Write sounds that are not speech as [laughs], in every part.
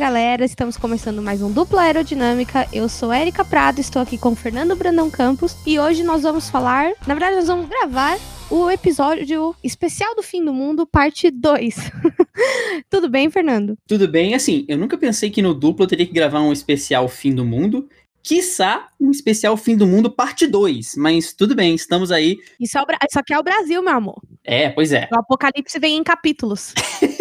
galera, estamos começando mais um Dupla Aerodinâmica. Eu sou Erika Prado, estou aqui com Fernando Brandão Campos e hoje nós vamos falar, na verdade nós vamos gravar o episódio especial do fim do mundo, parte 2. [laughs] Tudo bem, Fernando? Tudo bem, assim, eu nunca pensei que no duplo eu teria que gravar um especial fim do mundo, quiçá um especial fim do mundo parte 2, mas tudo bem, estamos aí. Isso, é o, Isso aqui é o Brasil, meu amor. É, pois é. O apocalipse vem em capítulos. [laughs]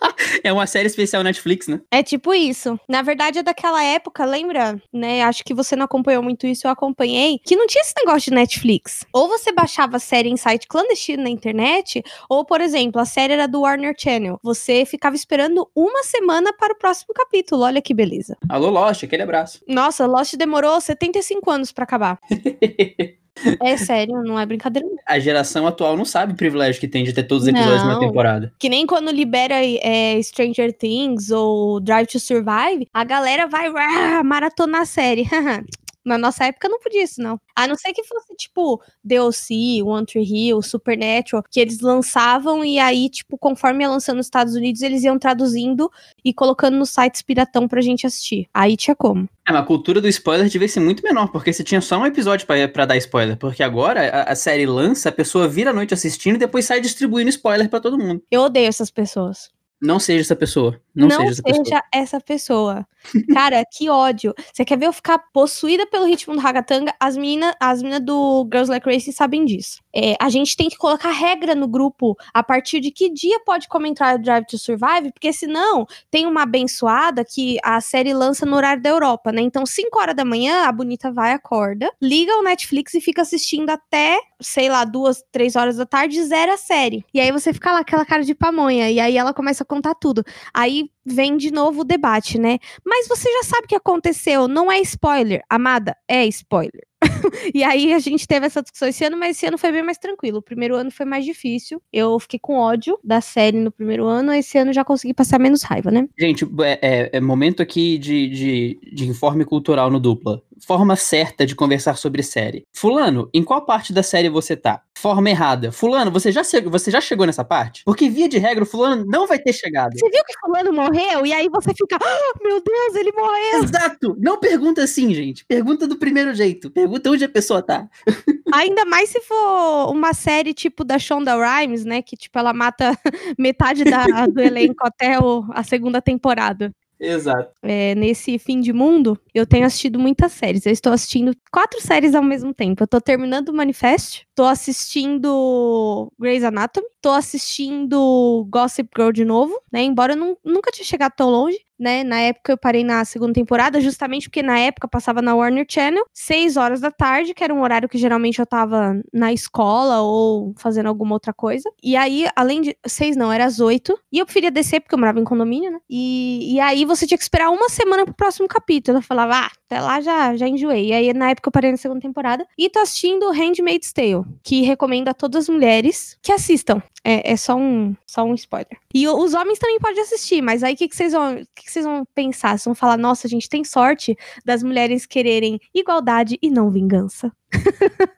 [laughs] É uma série especial Netflix, né? É tipo isso. Na verdade, é daquela época, lembra? Né? Acho que você não acompanhou muito isso, eu acompanhei. Que não tinha esse negócio de Netflix. Ou você baixava a série em site clandestino na internet, ou, por exemplo, a série era do Warner Channel. Você ficava esperando uma semana para o próximo capítulo. Olha que beleza. Alô, Lost, aquele abraço. Nossa, Lost demorou 75 anos para acabar. [laughs] É sério, não é brincadeira. A geração atual não sabe o privilégio que tem de ter todos os episódios Não. na temporada. Que nem quando libera é, Stranger Things ou Drive to Survive, a galera vai uá, maratonar a série. [laughs] Na nossa época não podia isso, não. A não ser que fosse, tipo, DLC, One Tree Hill, Supernatural, que eles lançavam e aí, tipo, conforme ia lançando nos Estados Unidos, eles iam traduzindo e colocando nos sites piratão pra gente assistir. Aí tinha como. É, mas a cultura do spoiler devia ser muito menor, porque você tinha só um episódio pra, pra dar spoiler. Porque agora a, a série lança, a pessoa vira a noite assistindo e depois sai distribuindo spoiler pra todo mundo. Eu odeio essas pessoas. Não seja essa pessoa. Não, seja essa pessoa. essa pessoa. Cara, que ódio. Você quer ver eu ficar possuída pelo ritmo do ragatanga? As meninas as mina do Girls Like Racing sabem disso. É, a gente tem que colocar regra no grupo a partir de que dia pode comentar o Drive to Survive, porque senão tem uma abençoada que a série lança no horário da Europa, né? Então, 5 horas da manhã, a bonita vai, acorda, liga o Netflix e fica assistindo até, sei lá, duas, três horas da tarde, zera a série. E aí você fica lá, aquela cara de pamonha, e aí ela começa a contar tudo. Aí vem de novo o debate, né? Mas você já sabe o que aconteceu, não é spoiler. Amada, é spoiler. [laughs] e aí a gente teve essa discussão esse ano, mas esse ano foi bem mais tranquilo. O primeiro ano foi mais difícil. Eu fiquei com ódio da série no primeiro ano, esse ano já consegui passar menos raiva, né? Gente, é, é- é momento aqui de, de, de informe cultural no dupla. Forma certa de conversar sobre série. Fulano, em qual parte da série você tá? Forma errada. Fulano, você já, você já chegou nessa parte? Porque, via de regra, o fulano não vai ter chegado. Você viu que fulano morreu? E aí você fica, "Ah, meu Deus, ele morreu! Exato! Não pergunta assim, gente. Pergunta do primeiro jeito. Pergunta onde a pessoa tá. [laughs] Ainda mais se for uma série tipo da Shonda Rhimes, né? Que tipo, ela mata [laughs] metade da- do elenco até o- a segunda temporada. Exato. é, nesse fim de mundo, eu tenho assistido muitas séries. Eu estou assistindo quatro séries ao mesmo tempo. Eu tô terminando o Manifest, tô assistindo Grey's Anatomy, tô assistindo Gossip Girl de novo, né? Embora eu nun- nunca tinha chegado tão longe, né? Na época eu parei na segunda temporada, justamente porque na época passava na Warner Channel, seis horas da tarde, que era um horário que geralmente eu tava na escola ou fazendo alguma outra coisa. E aí, além de. Seis não, era às oito. E eu preferia descer, porque eu morava em condomínio, né? E, e aí você tinha que esperar uma semana pro próximo capítulo. Eu falava, ah, até lá já, já enjoei. E aí, na época, eu parei na segunda temporada. E tô assistindo Handmaid's Tale, que recomendo a todas as mulheres que assistam. É, é só, um, só um spoiler. E os homens também podem assistir, mas aí o que, que vocês vão. Que, que vocês vão pensar? Vocês vão falar, nossa, a gente tem sorte das mulheres quererem igualdade e não vingança. [laughs]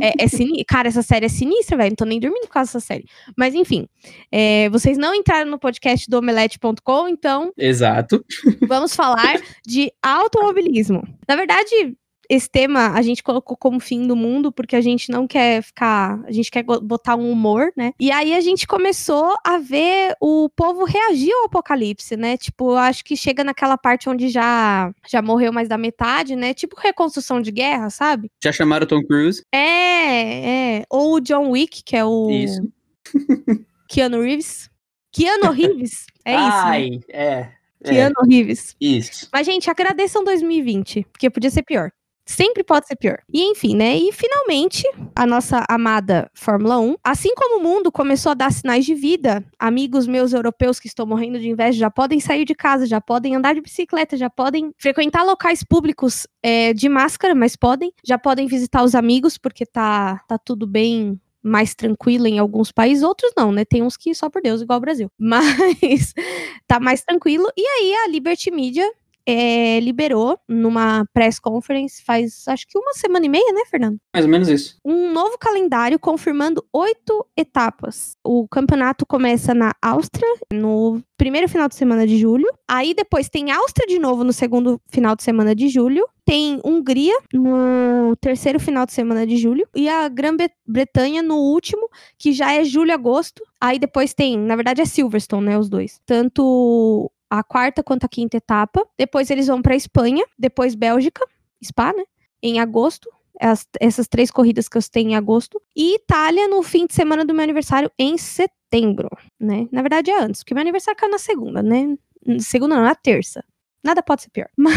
é, é sini- Cara, essa série é sinistra, velho. Não tô nem dormindo por causa dessa série. Mas enfim, é, vocês não entraram no podcast do omelete.com, então Exato. vamos falar de automobilismo. Na verdade, esse tema a gente colocou como fim do mundo porque a gente não quer ficar, a gente quer botar um humor, né? E aí a gente começou a ver o povo reagir ao apocalipse, né? Tipo, acho que chega naquela parte onde já já morreu mais da metade, né? Tipo reconstrução de guerra, sabe? Já chamaram o Tom Cruise? É, é. Ou o John Wick, que é o Isso. [laughs] Keanu Reeves. Keanu Reeves, é isso. né? Ai, é. é. Keanu Reeves. Isso. Mas, gente, agradeçam 2020, porque podia ser pior. Sempre pode ser pior. E enfim, né? E finalmente, a nossa amada Fórmula 1, assim como o mundo começou a dar sinais de vida, amigos meus europeus que estão morrendo de inveja já podem sair de casa, já podem andar de bicicleta, já podem frequentar locais públicos é, de máscara, mas podem, já podem visitar os amigos, porque tá, tá tudo bem mais tranquilo em alguns países, outros não, né? Tem uns que só por Deus, igual o Brasil. [laughs] Mas tá mais tranquilo. E aí a Liberty Media é, liberou numa press conference faz acho que uma semana e meia, né, Fernando? Mais ou menos isso. Um novo calendário confirmando oito etapas. O campeonato começa na Áustria, no primeiro final de semana de julho. Aí depois tem Áustria de novo no segundo final de semana de julho. Tem Hungria no terceiro final de semana de julho. E a Grã-Bretanha no último, que já é julho-agosto. Aí depois tem, na verdade é Silverstone, né, os dois. Tanto a quarta quanto a quinta etapa. Depois eles vão para Espanha, depois Bélgica, Spa, né? Em agosto. As, essas três corridas que eu tenho em agosto. E Itália no fim de semana do meu aniversário em setembro, né? Na verdade é antes, porque meu aniversário caiu na segunda, né? Segunda não, na terça. Nada pode ser pior. [laughs] Mas.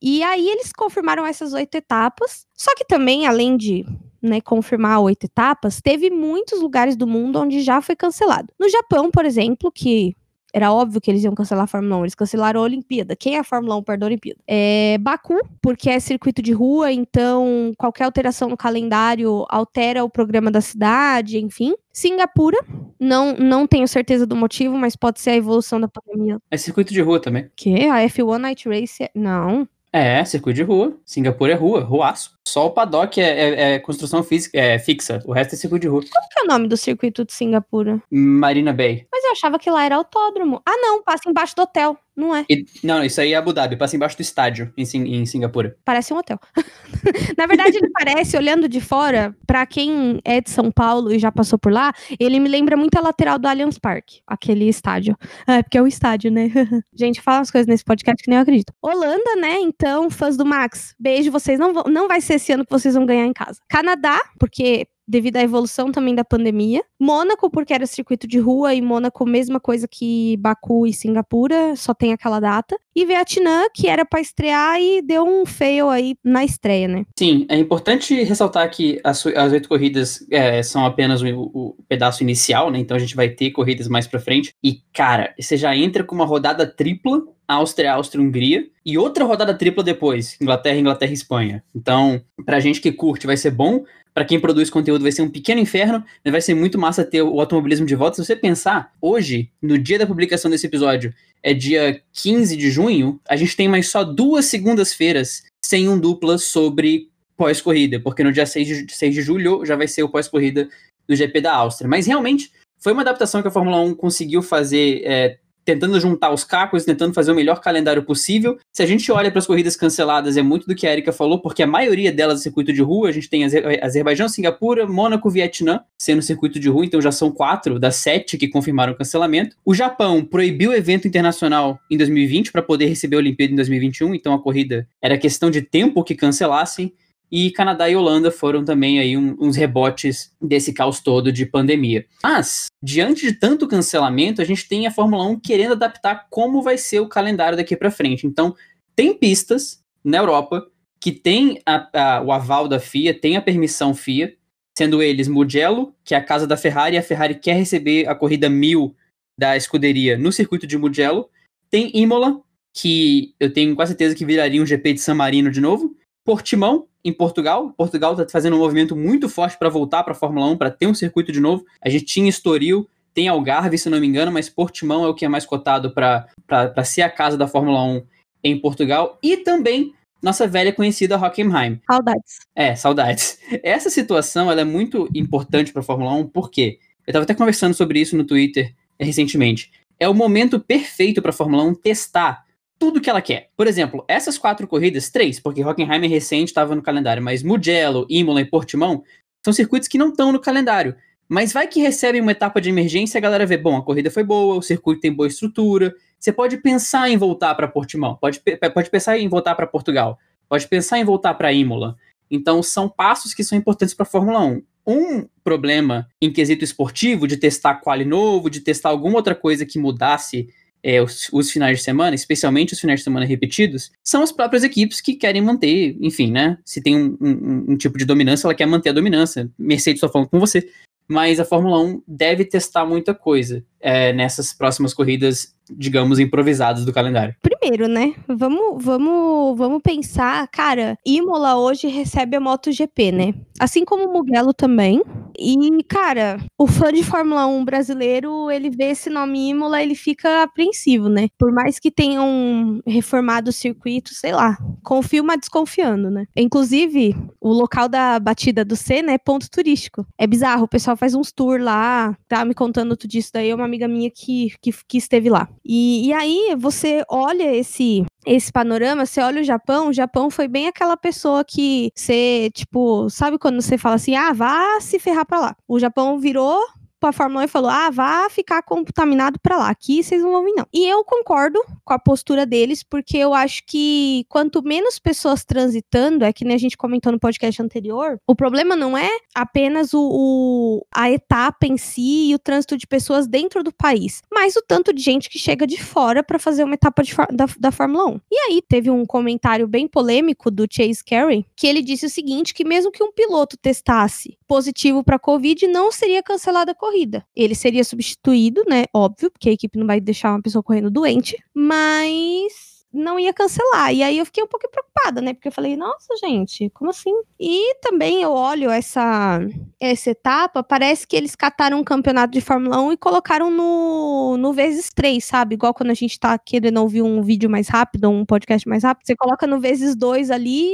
e aí eles confirmaram essas oito etapas. Só que também, além de né, confirmar oito etapas, teve muitos lugares do mundo onde já foi cancelado. No Japão, por exemplo, que era óbvio que eles iam cancelar a Fórmula 1, eles cancelaram a Olimpíada. Quem é a Fórmula 1 perto da Olimpíada? É Baku, porque é circuito de rua, então qualquer alteração no calendário altera o programa da cidade, enfim. Singapura, não, não tenho certeza do motivo, mas pode ser a evolução da pandemia. É circuito de rua também. Que? A F1 Night Race? É... Não. É, circuito de rua. Singapura é rua, ruaço. Só o paddock é, é, é, construção física, é fixa. O resto é circuito de rua. Qual que é o nome do circuito de Singapura? Marina Bay. Mas eu achava que lá era autódromo. Ah, não, passa embaixo do hotel. Não é. E, não, isso aí é Abu Dhabi, passa embaixo do estádio em, em Singapura. Parece um hotel. [laughs] Na verdade, ele parece, olhando de fora, para quem é de São Paulo e já passou por lá, ele me lembra muito a lateral do Allianz Parque, aquele estádio. Ah, é porque é o estádio, né? [laughs] Gente, fala umas coisas nesse podcast que nem eu acredito. Holanda, né? Então, fãs do Max, beijo, vocês não vão, não vai ser esse ano que vocês vão ganhar em casa. Canadá, porque devido à evolução também da pandemia. Mônaco, porque era circuito de rua, e Mônaco, mesma coisa que Baku e Singapura, só tem aquela data. E Vietnã, que era para estrear e deu um fail aí na estreia, né? Sim, é importante ressaltar que as, as oito corridas é, são apenas o, o, pedaço inicial, né? Então a gente vai ter corridas mais pra frente. E, cara, você já entra com uma rodada tripla Áustria, Áustria, Hungria, e outra rodada tripla depois, Inglaterra, Inglaterra e Espanha. Então, pra gente que curte, vai ser bom, para quem produz conteúdo vai ser um pequeno inferno, mas vai ser muito massa ter o automobilismo de volta. Se você pensar, hoje, no dia da publicação desse episódio, é dia 15 de junho, a gente tem mais só duas segundas-feiras sem um dupla sobre pós-corrida, porque no dia 6 de, 6 de julho já vai ser o pós-corrida do GP da Áustria. Mas realmente foi uma adaptação que a Fórmula 1 conseguiu fazer é, tentando juntar os cacos, tentando fazer o melhor calendário possível. Se a gente olha para as corridas canceladas, é muito do que a Erika falou, porque a maioria delas é circuito de rua. A gente tem Azerbaijão, Singapura, Mônaco, Vietnã sendo circuito de rua, então já são quatro das sete que confirmaram o cancelamento. O Japão proibiu o evento internacional em 2020 para poder receber a Olimpíada em 2021, então a corrida era questão de tempo que cancelassem e Canadá e Holanda foram também aí um, uns rebotes desse caos todo de pandemia. Mas, diante de tanto cancelamento, a gente tem a Fórmula 1 querendo adaptar como vai ser o calendário daqui para frente. Então, tem pistas na Europa que tem a, a, o aval da FIA, tem a permissão FIA, sendo eles Mugello, que é a casa da Ferrari, e a Ferrari quer receber a corrida 1000 da escuderia no circuito de Mugello. Tem Imola, que eu tenho quase certeza que viraria um GP de San Marino de novo. Portimão, em Portugal. Portugal está fazendo um movimento muito forte para voltar para a Fórmula 1, para ter um circuito de novo. A gente tinha Estoril, tem Algarve, se não me engano, mas Portimão é o que é mais cotado para ser a casa da Fórmula 1 em Portugal. E também nossa velha conhecida Hockenheim. Saudades. É, saudades. [laughs] Essa situação ela é muito importante para a Fórmula 1, porque eu estava até conversando sobre isso no Twitter recentemente. É o momento perfeito para a Fórmula 1 testar tudo que ela quer. Por exemplo, essas quatro corridas, três, porque Hockenheim é recente, estava no calendário, mas Mugello, Imola e Portimão são circuitos que não estão no calendário. Mas vai que recebem uma etapa de emergência a galera vê, bom, a corrida foi boa, o circuito tem boa estrutura. Você pode pensar em voltar para Portimão, pode, pode pensar em voltar para Portugal, pode pensar em voltar para Imola. Então, são passos que são importantes para a Fórmula 1. Um problema em quesito esportivo, de testar quali novo, de testar alguma outra coisa que mudasse é, os, os, finais de semana, especialmente os finais de semana repetidos, são as próprias equipes que querem manter, enfim, né? Se tem um, um, um tipo de dominância, ela quer manter a dominância. Mercedes só falando com você. Mas a Fórmula 1 deve testar muita coisa é, nessas próximas corridas, digamos, improvisadas do calendário. Primeiro, né? Vamos, vamos, vamos pensar, cara, Imola hoje recebe a MotoGP, né? Assim como o Mugello também. E, cara, o fã de Fórmula 1 brasileiro, ele vê esse nome Imola, ele fica apreensivo, né? Por mais que tenham reformado o circuito, sei lá, confio, mas desconfiando, né? Inclusive, o local da batida do Senna é ponto turístico. É bizarro, o pessoal faz uns tours lá, tá me contando tudo disso daí, é uma amiga minha que, que, que esteve lá. E, e aí, você olha esse esse panorama, você olha o Japão, o Japão foi bem aquela pessoa que você, tipo, sabe quando você fala assim, ah, vá se ferrar pra lá. O Japão virou pra Fórmula 1 e falou: ah, vá ficar contaminado pra lá, aqui vocês não vão vir, não. E eu concordo com a postura deles, porque eu acho que quanto menos pessoas transitando, é que nem a gente comentou no podcast anterior, o problema não é apenas o, o a etapa em si e o trânsito de pessoas dentro do país, mas o tanto de gente que chega de fora para fazer uma etapa de, da, da Fórmula 1. E aí teve um comentário bem polêmico do Chase Carey, que ele disse o seguinte: que mesmo que um piloto testasse positivo para Covid, não seria cancelada a corrida. Ele seria substituído, né? Óbvio, porque a equipe não vai deixar uma pessoa correndo doente, mas não ia cancelar. E aí eu fiquei um pouco preocupada, né? Porque eu falei, nossa, gente, como assim? E também eu olho essa, essa etapa, parece que eles cataram um campeonato de Fórmula 1 e colocaram no, no vezes 3, sabe? Igual quando a gente tá querendo ouvir um vídeo mais rápido, um podcast mais rápido, você coloca no vezes 2 ali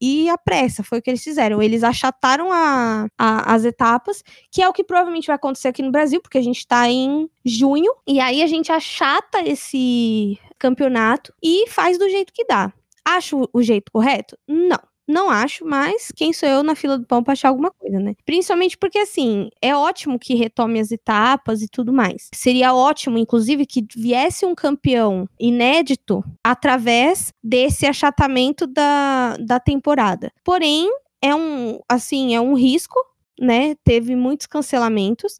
e a pressa. Foi o que eles fizeram. Eles achataram a, a, as etapas, que é o que provavelmente vai acontecer aqui no Brasil, porque a gente está em junho, e aí a gente achata esse campeonato e faz do jeito que dá. Acho o jeito correto? Não. Não acho, mas quem sou eu na fila do pão para achar alguma coisa, né? Principalmente porque, assim, é ótimo que retome as etapas e tudo mais. Seria ótimo, inclusive, que viesse um campeão inédito através desse achatamento da, da temporada. Porém, é um, assim, é um risco, né? Teve muitos cancelamentos.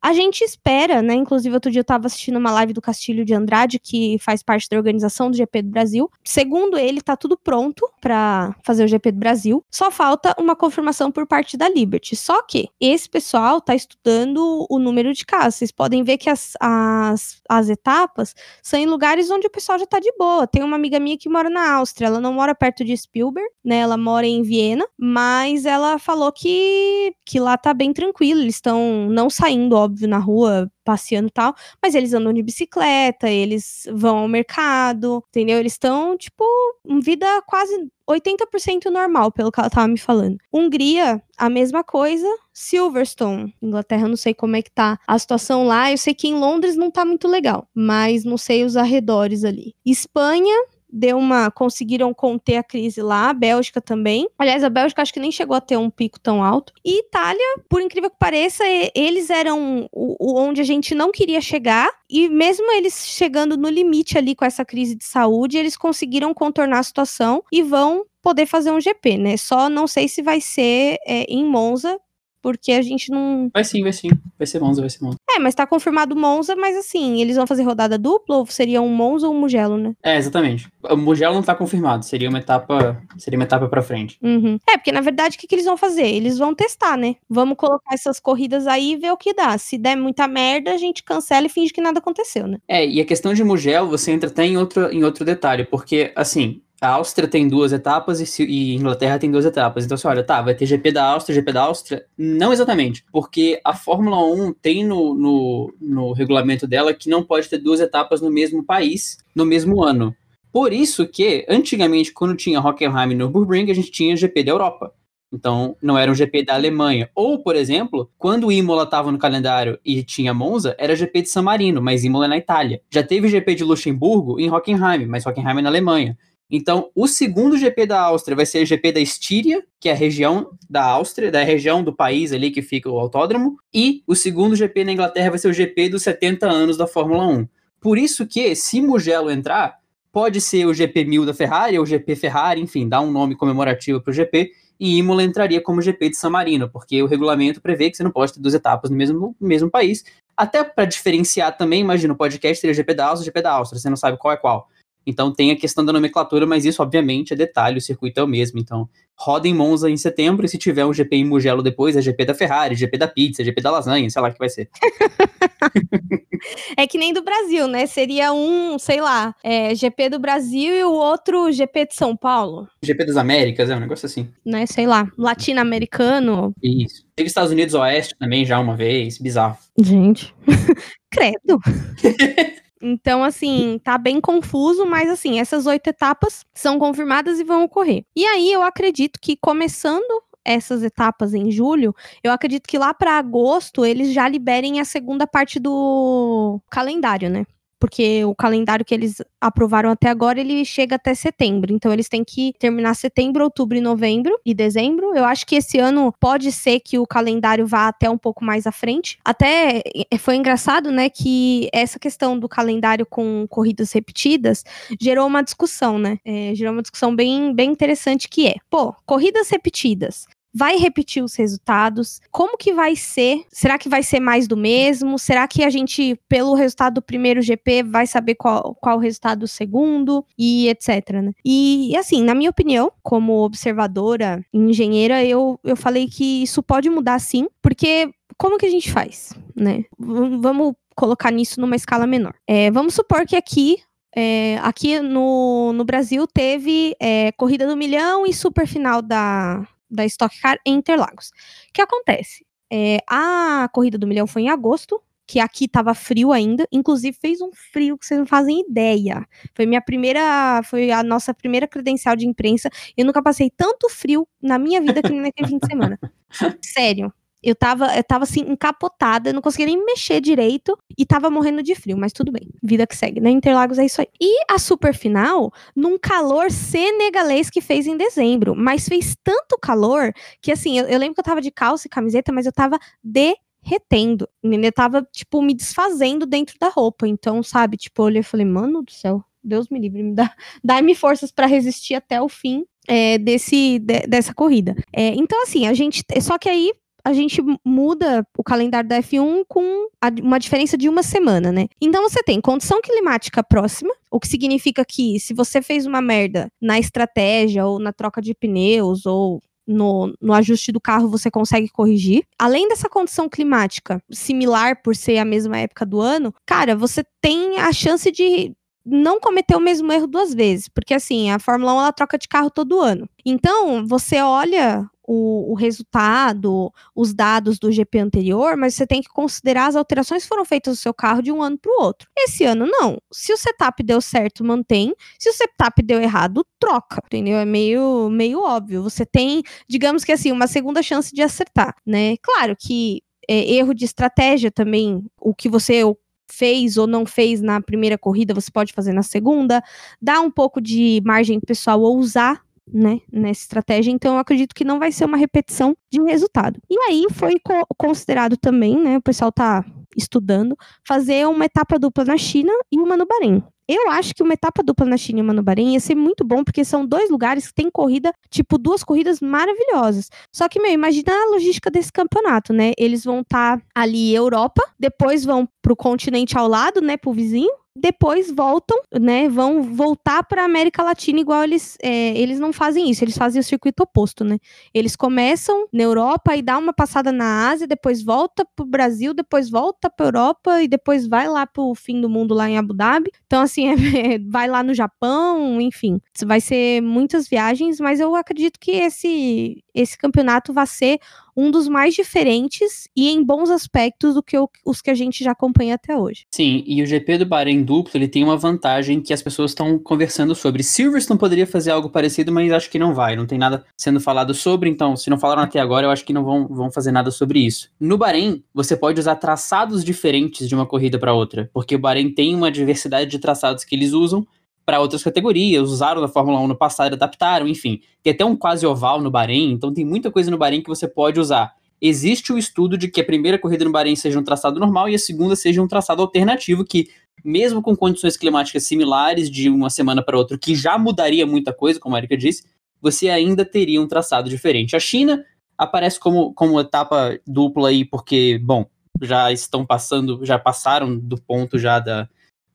A gente espera, né? Inclusive, outro dia eu estava assistindo uma live do Castilho de Andrade, que faz parte da organização do GP do Brasil. Segundo ele, tá tudo pronto para fazer o GP do Brasil. Só falta uma confirmação por parte da Liberty. Só que esse pessoal tá estudando o número de casos. Vocês podem ver que as, as, as etapas são em lugares onde o pessoal já tá de boa. Tem uma amiga minha que mora na Áustria. Ela não mora perto de Spielberg, né? Ela mora em Viena, mas ela falou que, que lá tá bem tranquilo. Eles estão não saindo, óbvio, na rua, passeando e tal, mas eles andam de bicicleta, eles vão ao mercado, entendeu? Eles estão, tipo, uma vida quase 80% normal, pelo que ela tava me falando. Hungria, a mesma coisa. Silverstone, Inglaterra, não sei como é que tá a situação lá. Eu sei que em Londres não tá muito legal, mas não sei os arredores ali. Espanha, deu uma. conseguiram conter a crise lá, a Bélgica também. Aliás, a Bélgica acho que nem chegou a ter um pico tão alto. E Itália, por incrível que pareça, eles eram o, onde a gente não queria chegar. E mesmo eles chegando no limite ali com essa crise de saúde, eles conseguiram contornar a situação e vão poder fazer um GP, né? Só não sei se vai ser é, em Monza, porque a gente não. Vai sim, vai sim. Vai ser Monza, vai ser Monza. É, mas tá confirmado Monza, mas assim, eles vão fazer rodada dupla ou seria um Monza ou um Mugello, né? É, exatamente. O Mugello não tá confirmado, seria uma etapa, seria uma etapa pra frente. Uhum. É, porque na verdade o que, que eles vão fazer? Eles vão testar, né? Vamos colocar essas corridas aí e ver o que dá. Se der muita merda, a gente cancela e finge que nada aconteceu, né? É, e a questão de Mugello, você entra até em outro, em outro detalhe, porque assim, a Áustria tem duas etapas e, e Inglaterra tem duas etapas. Então você olha, tá, vai ter GP da Áustria, GP da Áustria. Não exatamente, porque a Fórmula 1 tem no, no, no regulamento dela que não pode ter duas etapas no mesmo país no mesmo ano. Por isso que, antigamente, quando tinha Hockenheim e Nürburgring, a gente tinha GP da Europa. Então, não era um GP da Alemanha. Ou, por exemplo, quando o Imola estava no calendário e tinha Monza, era GP de San Marino, mas Imola é na Itália. Já teve GP de Luxemburgo em Hockenheim, mas Hockenheim é na Alemanha. Então, o segundo GP da Áustria vai ser o GP da Estíria, que é a região da Áustria, da região do país ali que fica o autódromo, e o segundo GP na Inglaterra vai ser o GP dos 70 anos da Fórmula 1. Por isso que, se Mugello entrar, pode ser o GP 1000 da Ferrari ou o GP Ferrari, enfim, dá um nome comemorativo para o GP, e Imola entraria como GP de San Marino, porque o regulamento prevê que você não pode ter duas etapas no mesmo, no mesmo país, até para diferenciar também, imagina, o podcast seria GP da Áustria GP da Áustria, você não sabe qual é qual. Então tem a questão da nomenclatura, mas isso obviamente é detalhe, o circuito é o mesmo. Então roda em Monza em setembro e se tiver um GP em Mugello depois, é GP da Ferrari, GP da pizza, GP da lasanha, sei lá o que vai ser. [laughs] é que nem do Brasil, né? Seria um, sei lá, é, GP do Brasil e o outro GP de São Paulo. GP das Américas, é um negócio assim. Né, sei lá, latino-americano. Isso. Teve Estados Unidos Oeste também já uma vez, bizarro. Gente, [laughs] credo. [laughs] Então, assim, tá bem confuso, mas assim, essas oito etapas são confirmadas e vão ocorrer. E aí eu acredito que começando essas etapas em julho, eu acredito que lá para agosto eles já liberem a segunda parte do calendário, né? Porque o calendário que eles aprovaram até agora, ele chega até setembro. Então eles têm que terminar setembro, outubro e novembro e dezembro. Eu acho que esse ano pode ser que o calendário vá até um pouco mais à frente. Até eh, foi engraçado, né, que essa questão do calendário com corridas repetidas gerou uma discussão, né? É, gerou uma discussão bem, bem interessante que é, pô, corridas repetidas vai repetir os resultados? Como que vai ser? Será que vai ser mais do mesmo? Será que a gente, pelo resultado do primeiro GP, vai saber qual, qual o resultado do segundo? E etc, né? E, assim, na minha opinião, como observadora, engenheira, eu, eu falei que isso pode mudar sim, porque como que a gente faz, né? Vamos colocar nisso numa escala menor. É, vamos supor que aqui é, aqui no, no Brasil teve é, corrida do milhão e super final da, da Stock Car em Interlagos. O que acontece? É, a corrida do milhão foi em agosto, que aqui estava frio ainda, inclusive fez um frio que vocês não fazem ideia. Foi minha primeira, foi a nossa primeira credencial de imprensa. Eu nunca passei tanto frio na minha vida que naquele fim de semana. [laughs] Sério. Eu tava, eu tava assim, encapotada, não conseguia nem mexer direito e tava morrendo de frio, mas tudo bem. Vida que segue, né? Interlagos é isso aí. E a super final, num calor senegalês que fez em dezembro, mas fez tanto calor que assim, eu, eu lembro que eu tava de calça e camiseta, mas eu tava derretendo. Eu tava, tipo, me desfazendo dentro da roupa. Então, sabe, tipo, eu olhei e falei, mano do céu, Deus me livre, me dá, [laughs] dá-me forças para resistir até o fim é, desse, de, dessa corrida. É, então, assim, a gente. Só que aí a gente muda o calendário da F1 com uma diferença de uma semana, né? Então você tem condição climática próxima, o que significa que se você fez uma merda na estratégia ou na troca de pneus ou no, no, ajuste do carro você consegue corrigir. Além dessa condição climática similar por ser a mesma época do ano, cara, você tem a chance de não cometer o mesmo erro duas vezes, porque assim, a Fórmula 1 ela troca de carro todo ano. Então, você olha o, o, resultado, os dados do GP anterior, mas você tem que considerar as alterações que foram feitas no seu carro de um ano para o outro. Esse ano, não. Se o setup deu certo, mantém. Se o setup deu errado, troca. Entendeu? É meio, meio óbvio. Você tem, digamos que assim, uma segunda chance de acertar, né? Claro que é, erro de estratégia também, o que você fez ou não fez na primeira corrida, você pode fazer na segunda. Dá um pouco de margem pessoal ousar né, nessa estratégia, então eu acredito que não vai ser uma repetição de resultado. E aí foi co considerado também, né, o pessoal tá estudando, fazer uma etapa dupla na China e uma no Bahrein. Eu acho que uma etapa dupla na China e uma no Bahrein ia ser muito bom, porque são dois lugares que tem corrida, tipo, duas corridas maravilhosas. Só que, meu, imagina a logística desse campeonato, né? Eles vão estar tá ali Europa, depois vão pro continente ao lado, né, pro vizinho, depois voltam, né? Vão voltar para América Latina igual eles é, eles não fazem isso, eles fazem o circuito oposto, né? Eles começam na Europa e dá uma passada na Ásia, depois volta pro Brasil, depois volta para Europa e depois vai lá pro fim do mundo lá em Abu Dhabi. Então assim, [laughs] é, vai lá no Japão, enfim, vai ser muitas viagens, mas eu acredito que esse esse campeonato vai ser um dos mais diferentes e em bons aspectos do que o, os que a gente já acompanha até hoje. Sim, e o GP do Bahrein duplo, ele tem uma vantagem que as pessoas estão conversando sobre. Silverstone poderia fazer algo parecido, mas acho que não vai, não tem nada sendo falado sobre, então se não falaram até agora, eu acho que não vão, vão fazer nada sobre isso. No Bahrein, você pode usar traçados diferentes de uma corrida para outra, porque o Bahrein tem uma diversidade de traçados que eles usam, para outras categorias, usaram na Fórmula 1 no passado, adaptaram, enfim. Tem até um quase oval no Bahrein, então tem muita coisa no Bahrein que você pode usar. Existe o estudo de que a primeira corrida no Bahrein seja um traçado normal e a segunda seja um traçado alternativo, que, mesmo com condições climáticas similares de uma semana para outra, que já mudaria muita coisa, como a Erika disse, você ainda teria um traçado diferente. A China aparece como, como etapa dupla aí, porque, bom, já estão passando, já passaram do ponto já da,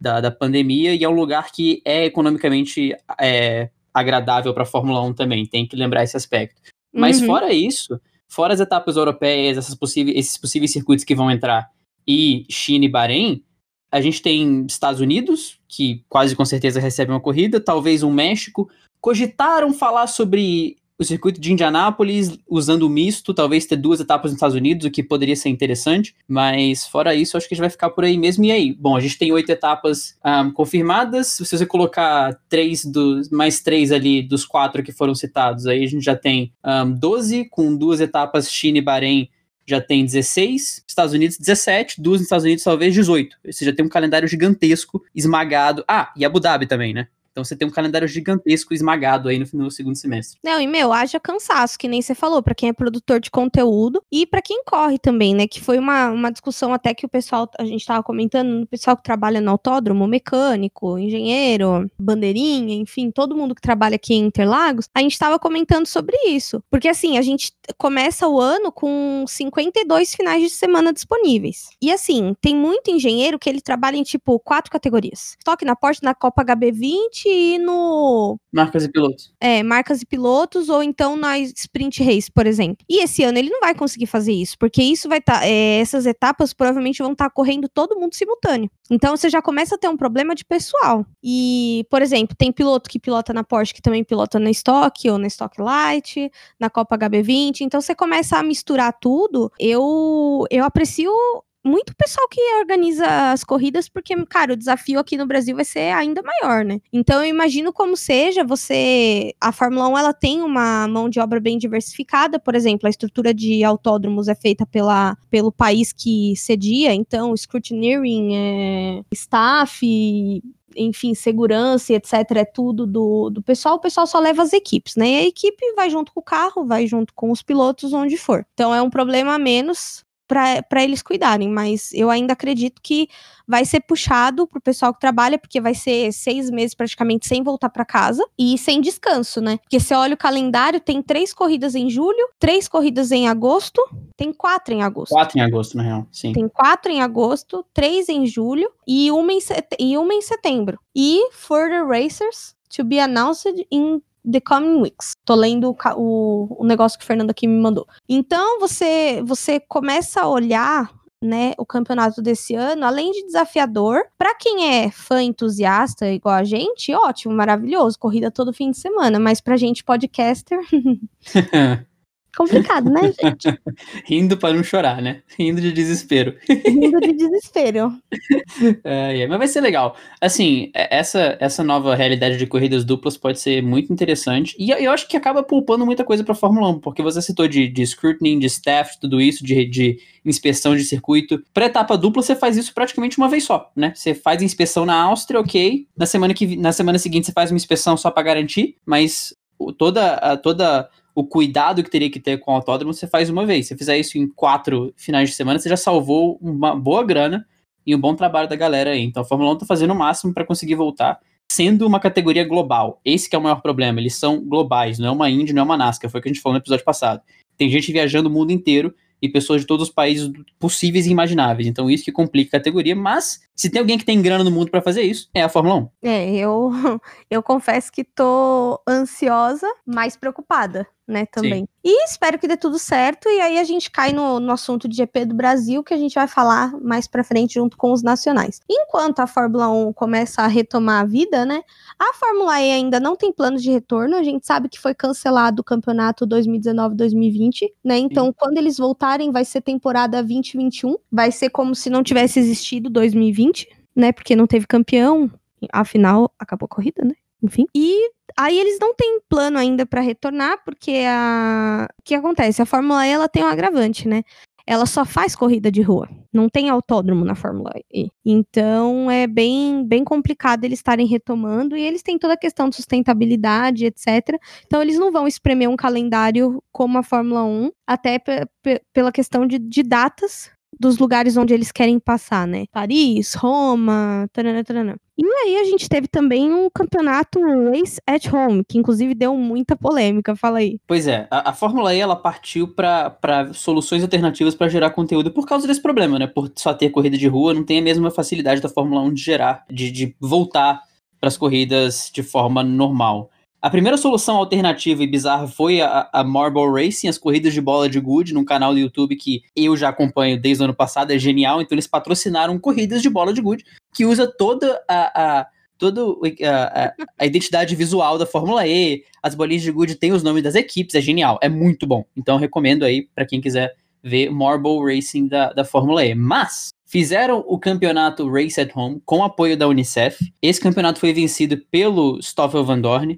da, da pandemia e é um lugar que é economicamente é, agradável para a Fórmula 1 também, tem que lembrar esse aspecto. Mas uhum. fora isso, fora as etapas europeias, essas possíveis, esses possíveis circuitos que vão entrar, e China e Bahrein, a gente tem Estados Unidos, que quase com certeza recebe uma corrida, talvez um México. Cogitaram falar sobre o circuito de Indianápolis usando o misto, talvez ter duas etapas nos Estados Unidos, o que poderia ser interessante, mas fora isso, acho que a gente vai ficar por aí mesmo. E aí? Bom, a gente tem oito etapas um, confirmadas, se você colocar três dos, mais três ali dos quatro que foram citados, aí a gente já tem um, 12, com duas etapas China e Bahrein já tem 16, Estados Unidos 17, duas nos Estados Unidos talvez 18. Ou seja, tem um calendário gigantesco, esmagado. Ah, e Abu Dhabi também, né? Então você tem um calendário gigantesco esmagado aí no, no segundo semestre. Não, e meu, haja cansaço, que nem você falou, para quem é produtor de conteúdo e para quem corre também, né? Que foi uma, uma discussão até que o pessoal, a gente tava comentando, o pessoal que trabalha no autódromo, mecânico, engenheiro, bandeirinha, enfim, todo mundo que trabalha aqui em Interlagos, a gente tava comentando sobre isso. Porque assim, a gente começa o ano com 52 finais de semana disponíveis. E assim, tem muito engenheiro que ele trabalha em tipo quatro categorias. Estoque na Porsche na Copa HB20, ir no. Marcas e pilotos. É, marcas e pilotos, ou então na Sprint Race, por exemplo. E esse ano ele não vai conseguir fazer isso, porque isso vai estar. Tá, é, essas etapas provavelmente vão estar tá correndo todo mundo simultâneo. Então você já começa a ter um problema de pessoal. E, por exemplo, tem piloto que pilota na Porsche que também pilota na Stock ou na Stock Light, na Copa HB20. Então você começa a misturar tudo. Eu eu aprecio muito pessoal que organiza as corridas, porque, cara, o desafio aqui no Brasil vai ser ainda maior, né? Então eu imagino como seja, você. A Fórmula 1 ela tem uma mão de obra bem diversificada, por exemplo, a estrutura de autódromos é feita pela, pelo país que cedia, então, scrutineering, é, staff, enfim, segurança etc, é tudo do, do pessoal, o pessoal só leva as equipes, né? E a equipe vai junto com o carro, vai junto com os pilotos, onde for. Então é um problema a menos para eles cuidarem, mas eu ainda acredito que vai ser puxado pro pessoal que trabalha, porque vai ser seis meses praticamente sem voltar para casa e sem descanso, né? Porque você olha o calendário, tem três corridas em julho, três corridas em agosto, tem quatro em agosto. Quatro em agosto, na real, sim. Tem quatro em agosto, três em julho e uma em, e uma em setembro. E Further Racers to be announced in The Coming Weeks. Tô lendo o, o, o negócio que o Fernando aqui me mandou. Então, você, você começa a olhar né, o campeonato desse ano, além de desafiador, para quem é fã entusiasta igual a gente, ótimo, maravilhoso, corrida todo fim de semana, mas pra gente podcaster, [laughs] [laughs] Complicado, né, gente? [laughs] Rindo para não chorar, né? Rindo de desespero. Rindo de desespero. [laughs] é, é, mas vai ser legal. Assim, é, essa, essa nova realidade de corridas duplas pode ser muito interessante. E eu acho que acaba poupando muita coisa para Fórmula 1, porque você citou de, de scrutiny, de staff, tudo isso, de, de inspeção de circuito. Para etapa dupla, você faz isso praticamente uma vez só, né? Você faz a inspeção na Áustria, ok. Na semana, que, na semana seguinte, você faz uma inspeção só para garantir, mas toda, toda o cuidado que teria que ter com o autódromo, você faz uma vez. Se você fizer isso em quatro finais de semana, você já salvou uma boa grana e um bom trabalho da galera aí. Então a Fórmula 1 tá fazendo o máximo para conseguir voltar, sendo uma categoria global. Esse que é o maior problema, eles são globais, não é uma Indy, não é uma NASCAR, foi o que a gente falou no episódio passado. Tem gente viajando o mundo inteiro e pessoas de todos os países possíveis e imagináveis. Então isso que complica a categoria, mas se tem alguém que tem grana no mundo para fazer isso, é a Fórmula 1. É, eu [laughs] eu confesso que tô ansiosa, mas preocupada né, também. Sim. E espero que dê tudo certo, e aí a gente cai no, no assunto de GP do Brasil, que a gente vai falar mais pra frente junto com os nacionais. Enquanto a Fórmula 1 começa a retomar a vida, né, a Fórmula E ainda não tem planos de retorno, a gente sabe que foi cancelado o campeonato 2019-2020, né, então Sim. quando eles voltarem vai ser temporada 2021, vai ser como se não tivesse existido 2020, né, porque não teve campeão, afinal acabou a corrida, né, enfim. E aí eles não têm plano ainda para retornar, porque a o que acontece? A Fórmula E ela tem um agravante, né? Ela só faz corrida de rua, não tem autódromo na Fórmula E. Então é bem, bem complicado eles estarem retomando e eles têm toda a questão de sustentabilidade, etc. Então eles não vão espremer um calendário como a Fórmula 1, até pela questão de, de datas dos lugares onde eles querem passar, né? Paris, Roma, tarana, tarana. E aí a gente teve também um campeonato Race at Home, que inclusive deu muita polêmica, fala aí. Pois é, a, a Fórmula E ela partiu para soluções alternativas para gerar conteúdo por causa desse problema, né? Por só ter corrida de rua, não tem a mesma facilidade da Fórmula 1 de gerar, de, de voltar para as corridas de forma normal. A primeira solução alternativa e bizarra foi a, a, Marble Racing, as corridas de bola de gude, num canal do YouTube que eu já acompanho desde o ano passado, é genial. Então eles patrocinaram corridas de bola de gude, que usa toda a, a toda a, a, identidade visual da Fórmula E, as bolinhas de gude têm os nomes das equipes, é genial, é muito bom. Então recomendo aí para quem quiser ver Marble Racing da, da Fórmula E. Mas fizeram o campeonato Race at Home com apoio da Unicef. Esse campeonato foi vencido pelo Stoffel Van Dorn.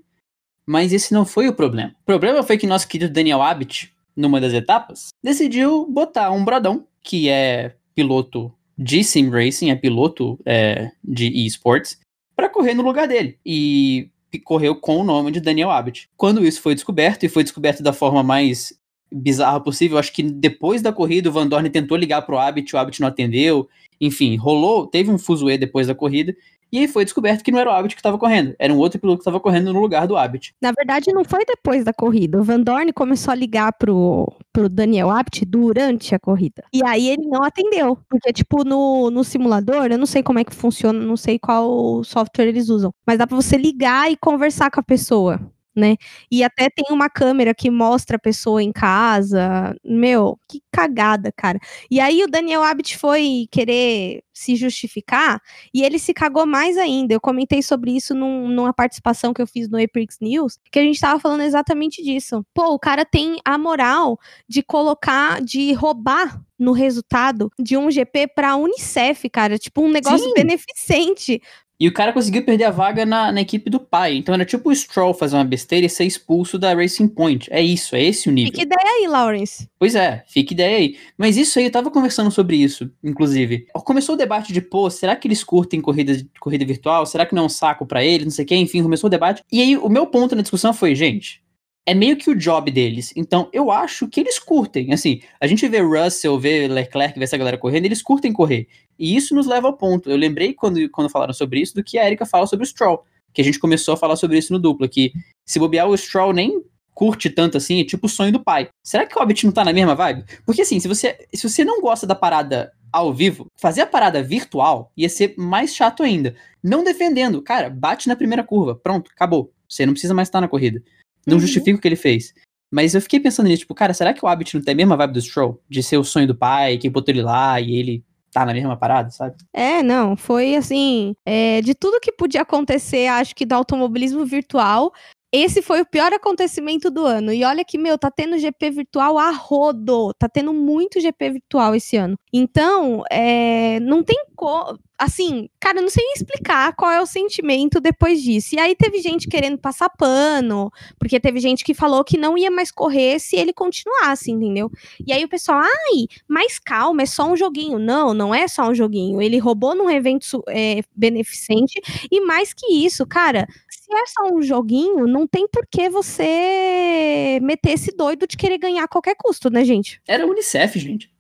Mas esse não foi o problema. O problema foi que nosso querido Daniel Abbott, numa das etapas, decidiu botar um brodão, que é piloto de sim racing, é piloto é, de esports, para correr no lugar dele. E correu com o nome de Daniel Abbott. Quando isso foi descoberto, e foi descoberto da forma mais bizarra possível, acho que depois da corrida o Van Dorn tentou ligar pro Abbott, o Abbott não atendeu, enfim, rolou, teve um fuzuê depois da corrida, e aí foi descoberto que não era o Abbott que estava correndo, era um outro piloto que estava correndo no lugar do Abbott. Na verdade, não foi depois da corrida. O Van Dorn começou a ligar pro, pro Daniel Abbott durante a corrida. E aí ele não atendeu. Porque, tipo, no, no simulador, eu não sei como é que funciona, não sei qual software eles usam. Mas dá pra você ligar e conversar com a pessoa né? E até tem uma câmera que mostra a pessoa em casa. Meu, que cagada, cara. E aí o Daniel Abbott foi querer se justificar e ele se cagou mais ainda. Eu comentei sobre isso num, numa participação que eu fiz no Aprix News, que a gente tava falando exatamente disso. Pô, o cara tem a moral de colocar, de roubar no resultado de um GP para Unicef, cara, tipo um negócio Sim. beneficente e o cara conseguiu perder a vaga na, na equipe do pai. Então era tipo o Stroll fazer uma besteira e ser expulso da Racing Point. É isso, é esse o nível. Fique ideia aí, Lawrence. Pois é, fique ideia aí. Mas isso aí, eu tava conversando sobre isso, inclusive. Começou o debate de, pô, será que eles curtem corrida, corrida virtual? Será que não é um saco para eles? Não sei o que, enfim, começou o debate. E aí, o meu ponto na discussão foi, gente, é meio que o job deles. Então, eu acho que eles curtem. Assim, a gente vê Russell, vê Leclerc, vê essa galera correndo, eles curtem correr. E isso nos leva ao ponto. Eu lembrei quando, quando falaram sobre isso do que a Erika fala sobre o Stroll. Que a gente começou a falar sobre isso no duplo, que se bobear o Stroll nem curte tanto assim, é tipo o sonho do pai. Será que o Hobbit não tá na mesma vibe? Porque assim, se você, se você não gosta da parada ao vivo, fazer a parada virtual ia ser mais chato ainda. Não defendendo, cara, bate na primeira curva, pronto, acabou. Você não precisa mais estar na corrida. Não uhum. justifica o que ele fez. Mas eu fiquei pensando nisso, tipo, cara, será que o Abbott não tem a mesma vibe do Stroll? De ser o sonho do pai, que botou ele lá e ele tá na mesma parada, sabe? É, não, foi assim, é, de tudo que podia acontecer, acho que do automobilismo virtual, esse foi o pior acontecimento do ano. E olha que, meu, tá tendo GP virtual a rodo. Tá tendo muito GP virtual esse ano. Então, é, não tem como assim, cara, não sei explicar qual é o sentimento depois disso. E aí teve gente querendo passar pano, porque teve gente que falou que não ia mais correr se ele continuasse, entendeu? E aí o pessoal, ai, mais calma, é só um joguinho. Não, não é só um joguinho. Ele roubou num evento é, beneficente. E mais que isso, cara, se é só um joguinho, não tem por que você meter esse doido de querer ganhar a qualquer custo, né, gente? Era Unicef, gente.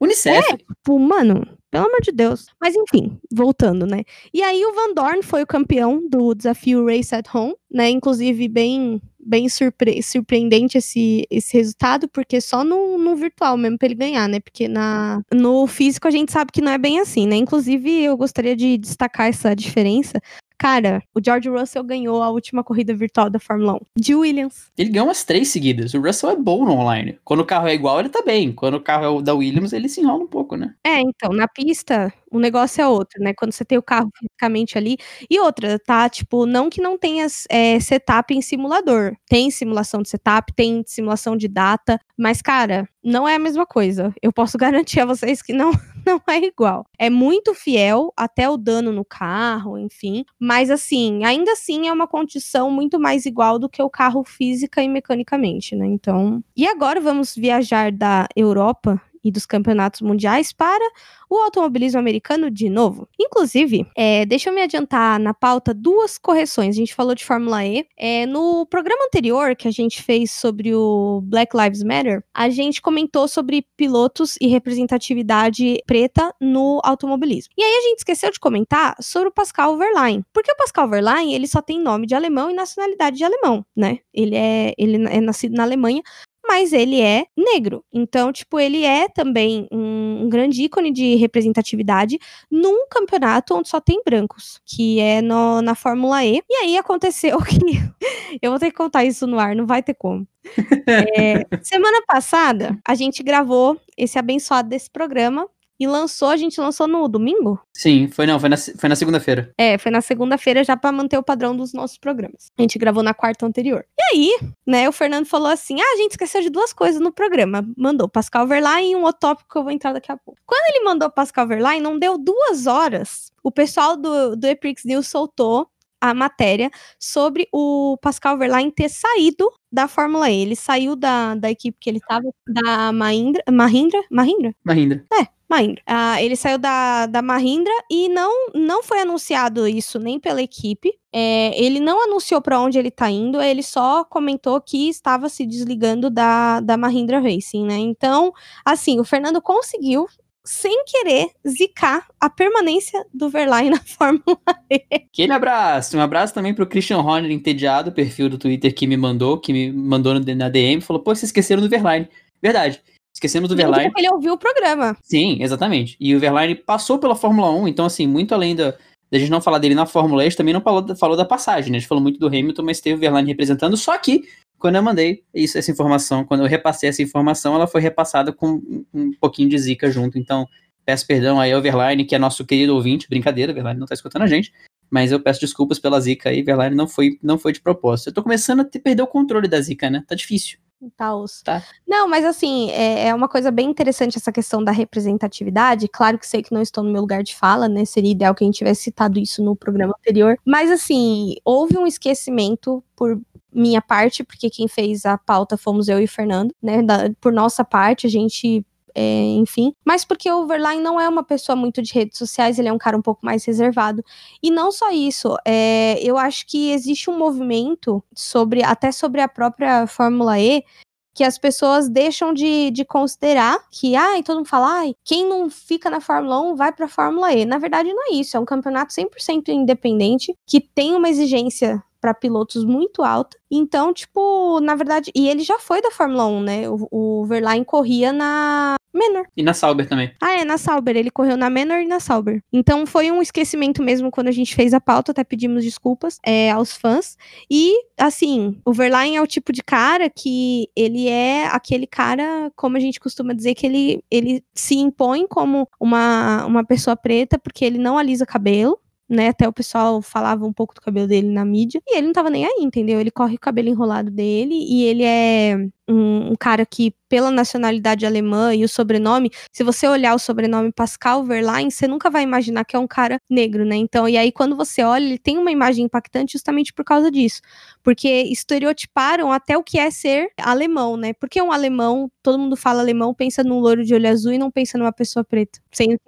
Unicef. É, tipo, mano, pelo amor de Deus. Mas enfim, voltando, né? E aí o Van Dorn foi o campeão do desafio Race at Home, né? Inclusive bem bem surpre surpreendente esse, esse resultado, porque só no, no virtual mesmo pra ele ganhar, né? Porque na, no físico a gente sabe que não é bem assim, né? Inclusive eu gostaria de destacar essa diferença, Cara, o George Russell ganhou a última corrida virtual da Fórmula 1. De Williams. Ele ganhou umas três seguidas. O Russell é bom no online. Quando o carro é igual, ele tá bem. Quando o carro é o da Williams, ele se enrola um pouco, né? É, então, na pista, o negócio é outro, né? Quando você tem o carro fisicamente ali. E outra, tá? Tipo, não que não tenha é, setup em simulador. Tem simulação de setup, tem simulação de data. Mas, cara, não é a mesma coisa. Eu posso [laughs] garantir a vocês que não, [laughs] não é igual. É muito fiel até o dano no carro, enfim. Mas assim, ainda assim é uma condição muito mais igual do que o carro física e mecanicamente, né? Então. E agora vamos viajar da Europa e dos campeonatos mundiais para o automobilismo americano de novo. Inclusive, é, deixa eu me adiantar na pauta duas correções. A gente falou de Fórmula E. É, no programa anterior que a gente fez sobre o Black Lives Matter, a gente comentou sobre pilotos e representatividade preta no automobilismo. E aí a gente esqueceu de comentar sobre o Pascal Verlaine. Porque o Pascal Verlaine, ele só tem nome de alemão e nacionalidade de alemão, né? Ele é, ele é nascido na Alemanha, mas ele é negro. Então, tipo, ele é também um, um, grande ícone de representatividade num campeonato onde só tem brancos, que é no, na Fórmula E. E aí aconteceu [laughs] que. eu vou ter que contar isso no ar, não vai ter como. [laughs] É, semana passada, a gente gravou esse abençoado desse programa e lançou, a gente lançou no domingo? Sim, foi não, foi na, foi na segunda-feira. É, foi na segunda-feira já para manter o padrão dos nossos programas. A gente gravou na quarta anterior. E aí, né, o Fernando falou assim: ah, a gente esqueceu de duas coisas no programa. Mandou Pascal Verlaine e um outro tópico que eu vou entrar daqui a pouco. Quando ele mandou Pascal Verlaine, não deu duas horas. O pessoal do, do Eprix News soltou a matéria sobre o Pascal Verlaine ter saído da Fórmula E. Ele saiu da, da equipe que ele estava, da Mahindra, Mahindra? Mahindra? Mahindra. É, Mahindra. Ah, ele saiu da, da Mahindra e não, não foi anunciado isso nem pela equipe. É, ele não anunciou para onde ele está indo, ele só comentou que estava se desligando da, da Mahindra Racing, né? Então, assim, o Fernando conseguiu sem querer zicar a permanência do Verlaine na [laughs] Fórmula E. Aquele abraço. Um abraço também pro Christian Horner, entediado, perfil do Twitter que me mandou, que me mandou na DM, falou: pô, vocês esqueceram do Verlaine. Verdade. Esquecemos do Verlaine. Ele ouviu o programa. Sim, exatamente. E o Verlaine passou pela Fórmula 1, então, assim, muito além da, da gente não falar dele na Fórmula E, a gente também não falou, falou da passagem, né? A gente falou muito do Hamilton, mas teve o Verlaine representando, só que quando eu mandei isso, essa informação, quando eu repassei essa informação, ela foi repassada com um pouquinho de zica junto. Então, peço perdão aí ao que é nosso querido ouvinte. Brincadeira, o Verlaine não tá escutando a gente. Mas eu peço desculpas pela zica aí, Verlaine não foi, não foi de propósito. Eu tô começando a ter, perder o controle da zica, né? Tá difícil. Tá, tá. Não, mas assim, é, é, uma coisa bem interessante essa questão da representatividade. Claro que sei que não estou no meu lugar de fala, né? Seria ideal que a gente tivesse citado isso no programa anterior. Mas assim, houve um esquecimento por minha parte, porque quem fez a pauta fomos eu e o Fernando, né? Da, por nossa parte, a gente é, enfim. Mas porque o Verlaine não é uma pessoa muito de redes sociais, ele é um cara um pouco mais reservado. E não só isso, é, eu acho que existe um movimento sobre, até sobre a própria Fórmula E, que as pessoas deixam de, de considerar que, ai, todo mundo fala, ai, quem não fica na Fórmula 1 vai pra Fórmula E. Na verdade, não é isso, é um campeonato 100% independente, que tem uma exigência para pilotos muito alta. Então, tipo, na verdade, e ele já foi da Fórmula 1, né? O, o Verlaine corria na Menor. E na Sauber também. Ah, é, na Sauber. Ele correu na Menor e na Sauber. Então foi um esquecimento mesmo quando a gente fez a pauta, até pedimos desculpas é, aos fãs. E, assim, o Verlaine é o tipo de cara que ele é aquele cara, como a gente costuma dizer, que ele, ele se impõe como uma, uma pessoa preta porque ele não alisa cabelo né? Até o pessoal falava um pouco do cabelo dele na mídia. E ele não tava nem aí, entendeu? Ele corre o cabelo enrolado dele e ele é um, um, cara que, pela nacionalidade alemã e o sobrenome, se você olhar o sobrenome Pascal Verlaine, você nunca vai imaginar que é um cara negro, né? Então, e aí quando você olha, ele tem uma imagem impactante justamente por causa disso. Porque estereotiparam até o que é ser alemão, né? Porque um alemão, todo mundo fala alemão, pensa num loiro de olho azul e não pensa numa pessoa preta.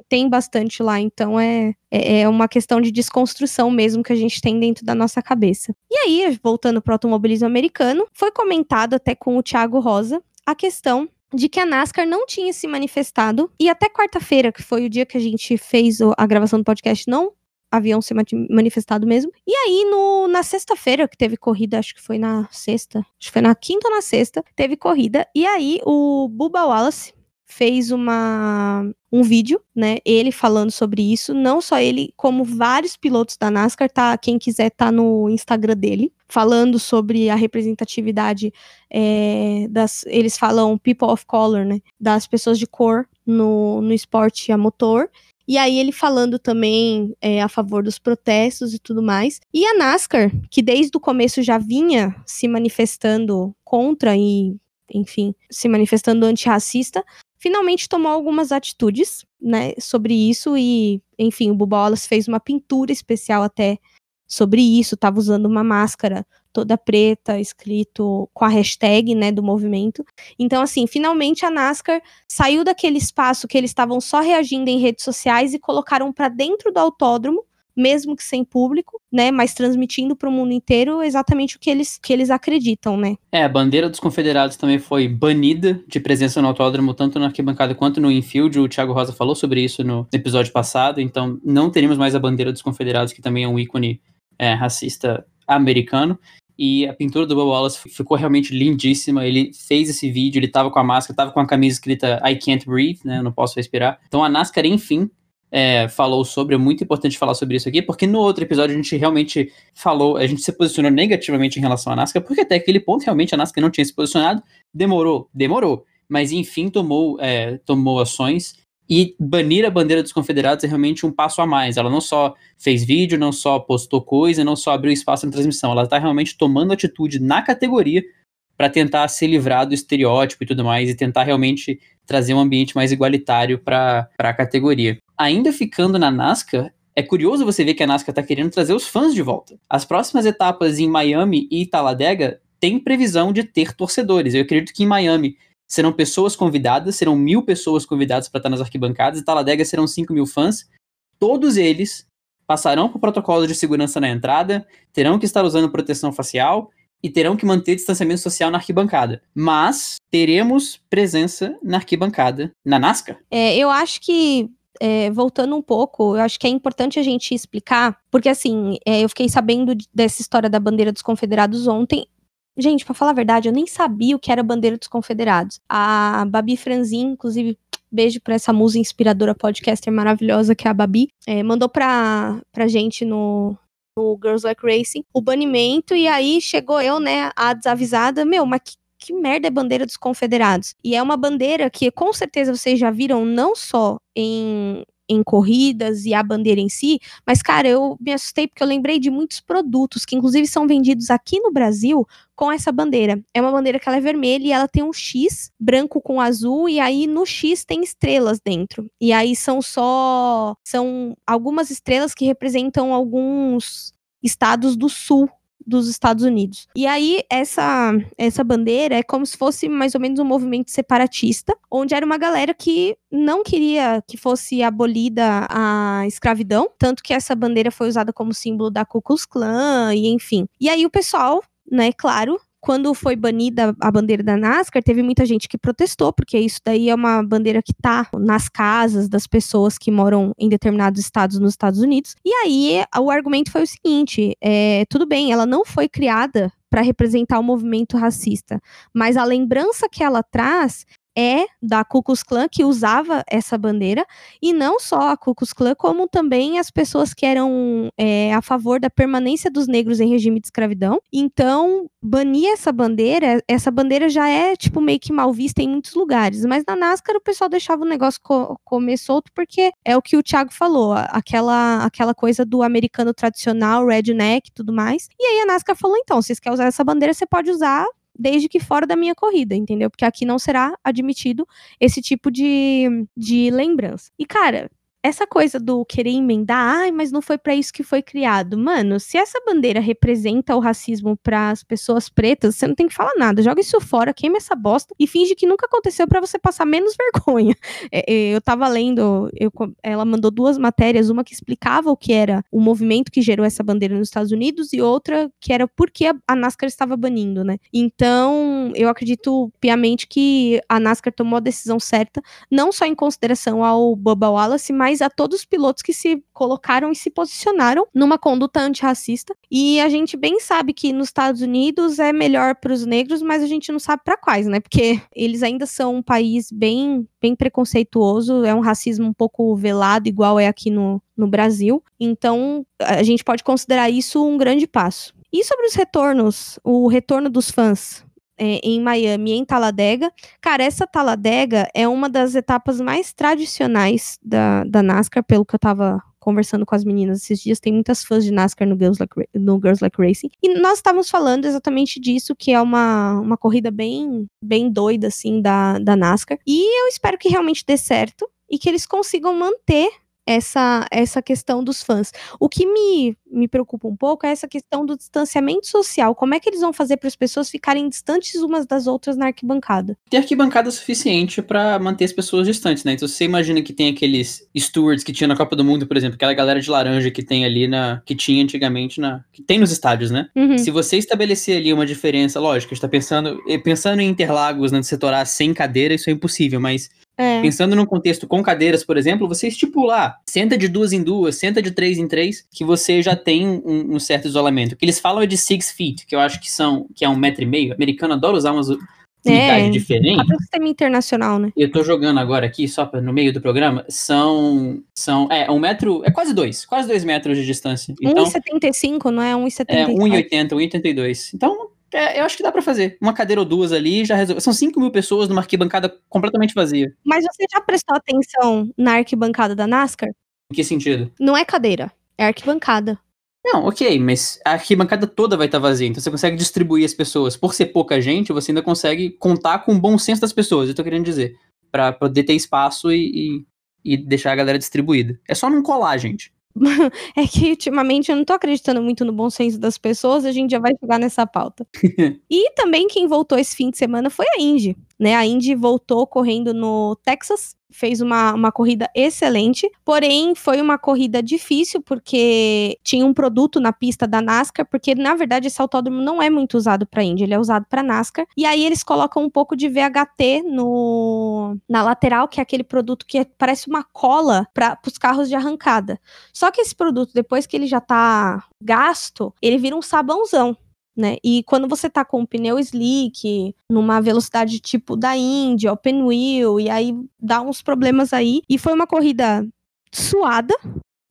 Tem bastante lá, então é, é, é uma questão de desconstrução mesmo que a gente tem dentro da nossa cabeça. E aí, voltando para o automobilismo americano, foi comentado até com o Thiago Rosa a questão de que a NASCAR não tinha se manifestado e até quarta-feira, que foi o dia que a gente fez a gravação do podcast, não haviam se manifestado mesmo. E aí, no, na sexta-feira, que teve corrida, acho que foi na sexta, acho que foi na quinta ou na sexta, teve corrida. E aí, o Bubba Wallace fez uma, um vídeo, né? Ele falando sobre isso. Não só ele, como vários pilotos da NASCAR, tá? Quem quiser tá no Instagram dele, falando sobre a representatividade é, das. Eles falam people of color, né? Das pessoas de cor no, no esporte a motor. E aí ele falando também é, a favor dos protestos e tudo mais. E a NASCAR, que desde o começo já vinha se manifestando contra e, enfim, se manifestando antirracista, finalmente tomou algumas atitudes, né, sobre isso e, enfim, o Wallace fez uma pintura especial até sobre isso, estava usando uma máscara toda preta, escrito com a hashtag, né, do movimento. Então, assim, finalmente a NASCAR saiu daquele espaço que eles estavam só reagindo em redes sociais e colocaram para dentro do autódromo mesmo que sem público, né, mas transmitindo para o mundo inteiro exatamente o que eles, que eles acreditam, né. É, a bandeira dos confederados também foi banida de presença no autódromo, tanto na arquibancada quanto no infield, o Thiago Rosa falou sobre isso no episódio passado, então não teremos mais a bandeira dos confederados, que também é um ícone é, racista americano, e a pintura do Bob Wallace ficou realmente lindíssima. Ele fez esse vídeo, ele tava com a máscara, tava com a camisa escrita I can't breathe, né? Eu não posso respirar. Então a NASCAR, enfim, é, falou sobre, é muito importante falar sobre isso aqui, porque no outro episódio a gente realmente falou, a gente se posicionou negativamente em relação à NASCAR, porque até aquele ponto realmente a NASCAR não tinha se posicionado, demorou, demorou, mas enfim tomou, é, tomou ações e banir a bandeira dos confederados é realmente um passo a mais. Ela não só fez vídeo, não só postou coisa, não só abriu espaço na transmissão, ela está realmente tomando atitude na categoria para tentar se livrar do estereótipo e tudo mais e tentar realmente trazer um ambiente mais igualitário para a categoria. Ainda ficando na NASCAR, é curioso você ver que a NASCAR está querendo trazer os fãs de volta. As próximas etapas em Miami e Talladega têm previsão de ter torcedores. Eu acredito que em Miami serão pessoas convidadas, serão mil pessoas convidadas para estar nas arquibancadas, e Talladega serão 5 mil fãs. Todos eles passarão por protocolo de segurança na entrada, terão que estar usando proteção facial e terão que manter distanciamento social na arquibancada. Mas teremos presença na arquibancada, na NASCAR. É, eu acho que é, voltando um pouco, eu acho que é importante a gente explicar, porque assim, é, eu fiquei sabendo dessa história da bandeira dos confederados ontem. Gente, para falar a verdade, eu nem sabia o que era a bandeira dos confederados. A Babi Franzin, inclusive, beijo pra essa musa inspiradora podcaster maravilhosa que é a Babi, é, mandou pra, pra gente no, no Girls Like Racing o banimento, e aí chegou eu, né, a desavisada, meu, mas que que merda é bandeira dos confederados? E é uma bandeira que com certeza vocês já viram não só em em corridas e a bandeira em si, mas cara, eu me assustei porque eu lembrei de muitos produtos que inclusive são vendidos aqui no Brasil com essa bandeira. É uma bandeira que ela é vermelha e ela tem um X branco com azul e aí no X tem estrelas dentro. E aí são só são algumas estrelas que representam alguns estados do sul dos Estados Unidos. E aí, essa, essa bandeira é como se fosse mais ou menos um movimento separatista, onde era uma galera que não queria que fosse abolida a escravidão, tanto que essa bandeira foi usada como símbolo da Ku Klux Klan, e enfim. E aí o pessoal, né, claro, quando foi banida a bandeira da NASCAR, teve muita gente que protestou, porque isso daí é uma bandeira que tá nas casas das pessoas que moram em determinados estados nos Estados Unidos. E aí o argumento foi o seguinte: é, tudo bem, ela não foi criada para representar o movimento racista, mas a lembrança que ela traz é da Ku Klux Klan que usava essa bandeira, e não só a Ku Klux Klan, como também as pessoas que eram é, a favor da permanência dos negros em regime de escravidão. Então, banir essa bandeira, essa bandeira já é, tipo, meio que mal vista em muitos lugares, mas na NASCAR o pessoal deixava o negócio co comer solto, porque é o que o Thiago falou, aquela, aquela coisa do americano tradicional, redneck e tudo mais. E aí a NASCAR falou, então, se você quer usar essa bandeira, você pode usar desde que fora da minha corrida, entendeu? Porque aqui não será admitido esse tipo de, de lembrança. E, cara, essa coisa do querer emendar, ai, mas não foi para isso que foi criado. Mano, se essa bandeira representa o racismo para as pessoas pretas, você não tem que falar nada. Joga isso fora, queima essa bosta e finge que nunca aconteceu para você passar menos [laughs] vergonha. É, é, eu tava lendo, eu, ela mandou duas matérias, uma que explicava o que era o movimento que gerou essa bandeira nos Estados Unidos e outra que era por que a, NASCAR estava banindo, né? Então, eu acredito piamente que a NASCAR tomou a decisão certa, não só em consideração ao Bubba Wallace, mas a todos os pilotos que se colocaram e se posicionaram numa conduta antirracista. E a gente bem sabe que nos Estados Unidos é melhor para os negros, mas a gente não sabe para quais, né? Porque eles ainda são um país bem, bem preconceituoso, é um racismo um pouco velado, igual é aqui no, no Brasil. Então, a gente pode considerar isso um grande passo. E sobre os retornos, o retorno dos fãs, é, em Miami, em Talladega. Cara, essa Talladega é uma das etapas mais tradicionais da, da NASCAR, pelo que eu tava conversando com as meninas esses dias, tem muitas fãs de NASCAR no Girls Like, no Girls like Racing. E nós estávamos falando exatamente disso, que é uma, uma corrida bem, bem doida, assim, da, da NASCAR. E eu espero que realmente dê certo e que eles consigam manter essa, essa questão dos fãs. O que me, me preocupa um pouco é essa questão do distanciamento social. Como é que eles vão fazer para as pessoas ficarem distantes umas das outras na arquibancada? Tem arquibancada suficiente para manter as pessoas distantes, né? Então você imagina que tem aqueles stewards que tinha na Copa do Mundo, por exemplo, aquela galera de laranja que tem ali na. que tinha antigamente na. que tem nos estádios, né? Uhum. Se você estabelecer ali uma diferença, lógico, a gente tá pensando, eh, pensando em Interlagos, né, setor A sem cadeira, isso é impossível, mas É. Pensando num contexto com cadeiras, por exemplo, você estipular, senta de duas em duas, senta de três em três, que você já tem um, um certo isolamento. O que eles falam é de six feet, que eu acho que são que é um metro e meio. O americano adora usar umas unidades É. diferentes. Até o sistema internacional, né? Eu tô jogando agora aqui, só pra, no meio do programa, são. são é, um metro. É quase dois, quase dois metros de distância. Então, 1,75, não é 1,77? é 1,80, 1,82. Então, é, eu acho que dá pra fazer. Uma cadeira ou duas ali já resolve. São 5 mil pessoas numa arquibancada completamente vazia. Mas você já prestou atenção na arquibancada da NASCAR? Em que sentido? Não é cadeira, é arquibancada. Não, ok, mas a arquibancada toda vai estar vazia, então você consegue distribuir as pessoas. Por ser pouca gente, você ainda consegue contar com o bom senso das pessoas, eu tô querendo dizer. Pra poder ter espaço e, e, e deixar a galera distribuída. É só não colar, gente. [laughs] É que ultimamente eu não tô acreditando muito no bom senso das pessoas, a gente já vai chegar nessa pauta. [laughs] e também quem voltou esse fim de semana foi a Indy, né? A Indy voltou correndo no Texas, fez uma, uma corrida excelente, porém foi uma corrida difícil porque tinha um produto na pista da NASCAR, porque na verdade esse autódromo não é muito usado para Indy, ele é usado para NASCAR. E aí eles colocam um pouco de VHT no na lateral, que é aquele produto que é- parece uma cola para os carros de arrancada. Só que esse produto, depois que ele já tá gasto, ele vira um sabãozão. Né? E quando você tá com um pneu slick, numa velocidade tipo da Indy, open wheel, e aí dá uns problemas aí. E foi uma corrida suada,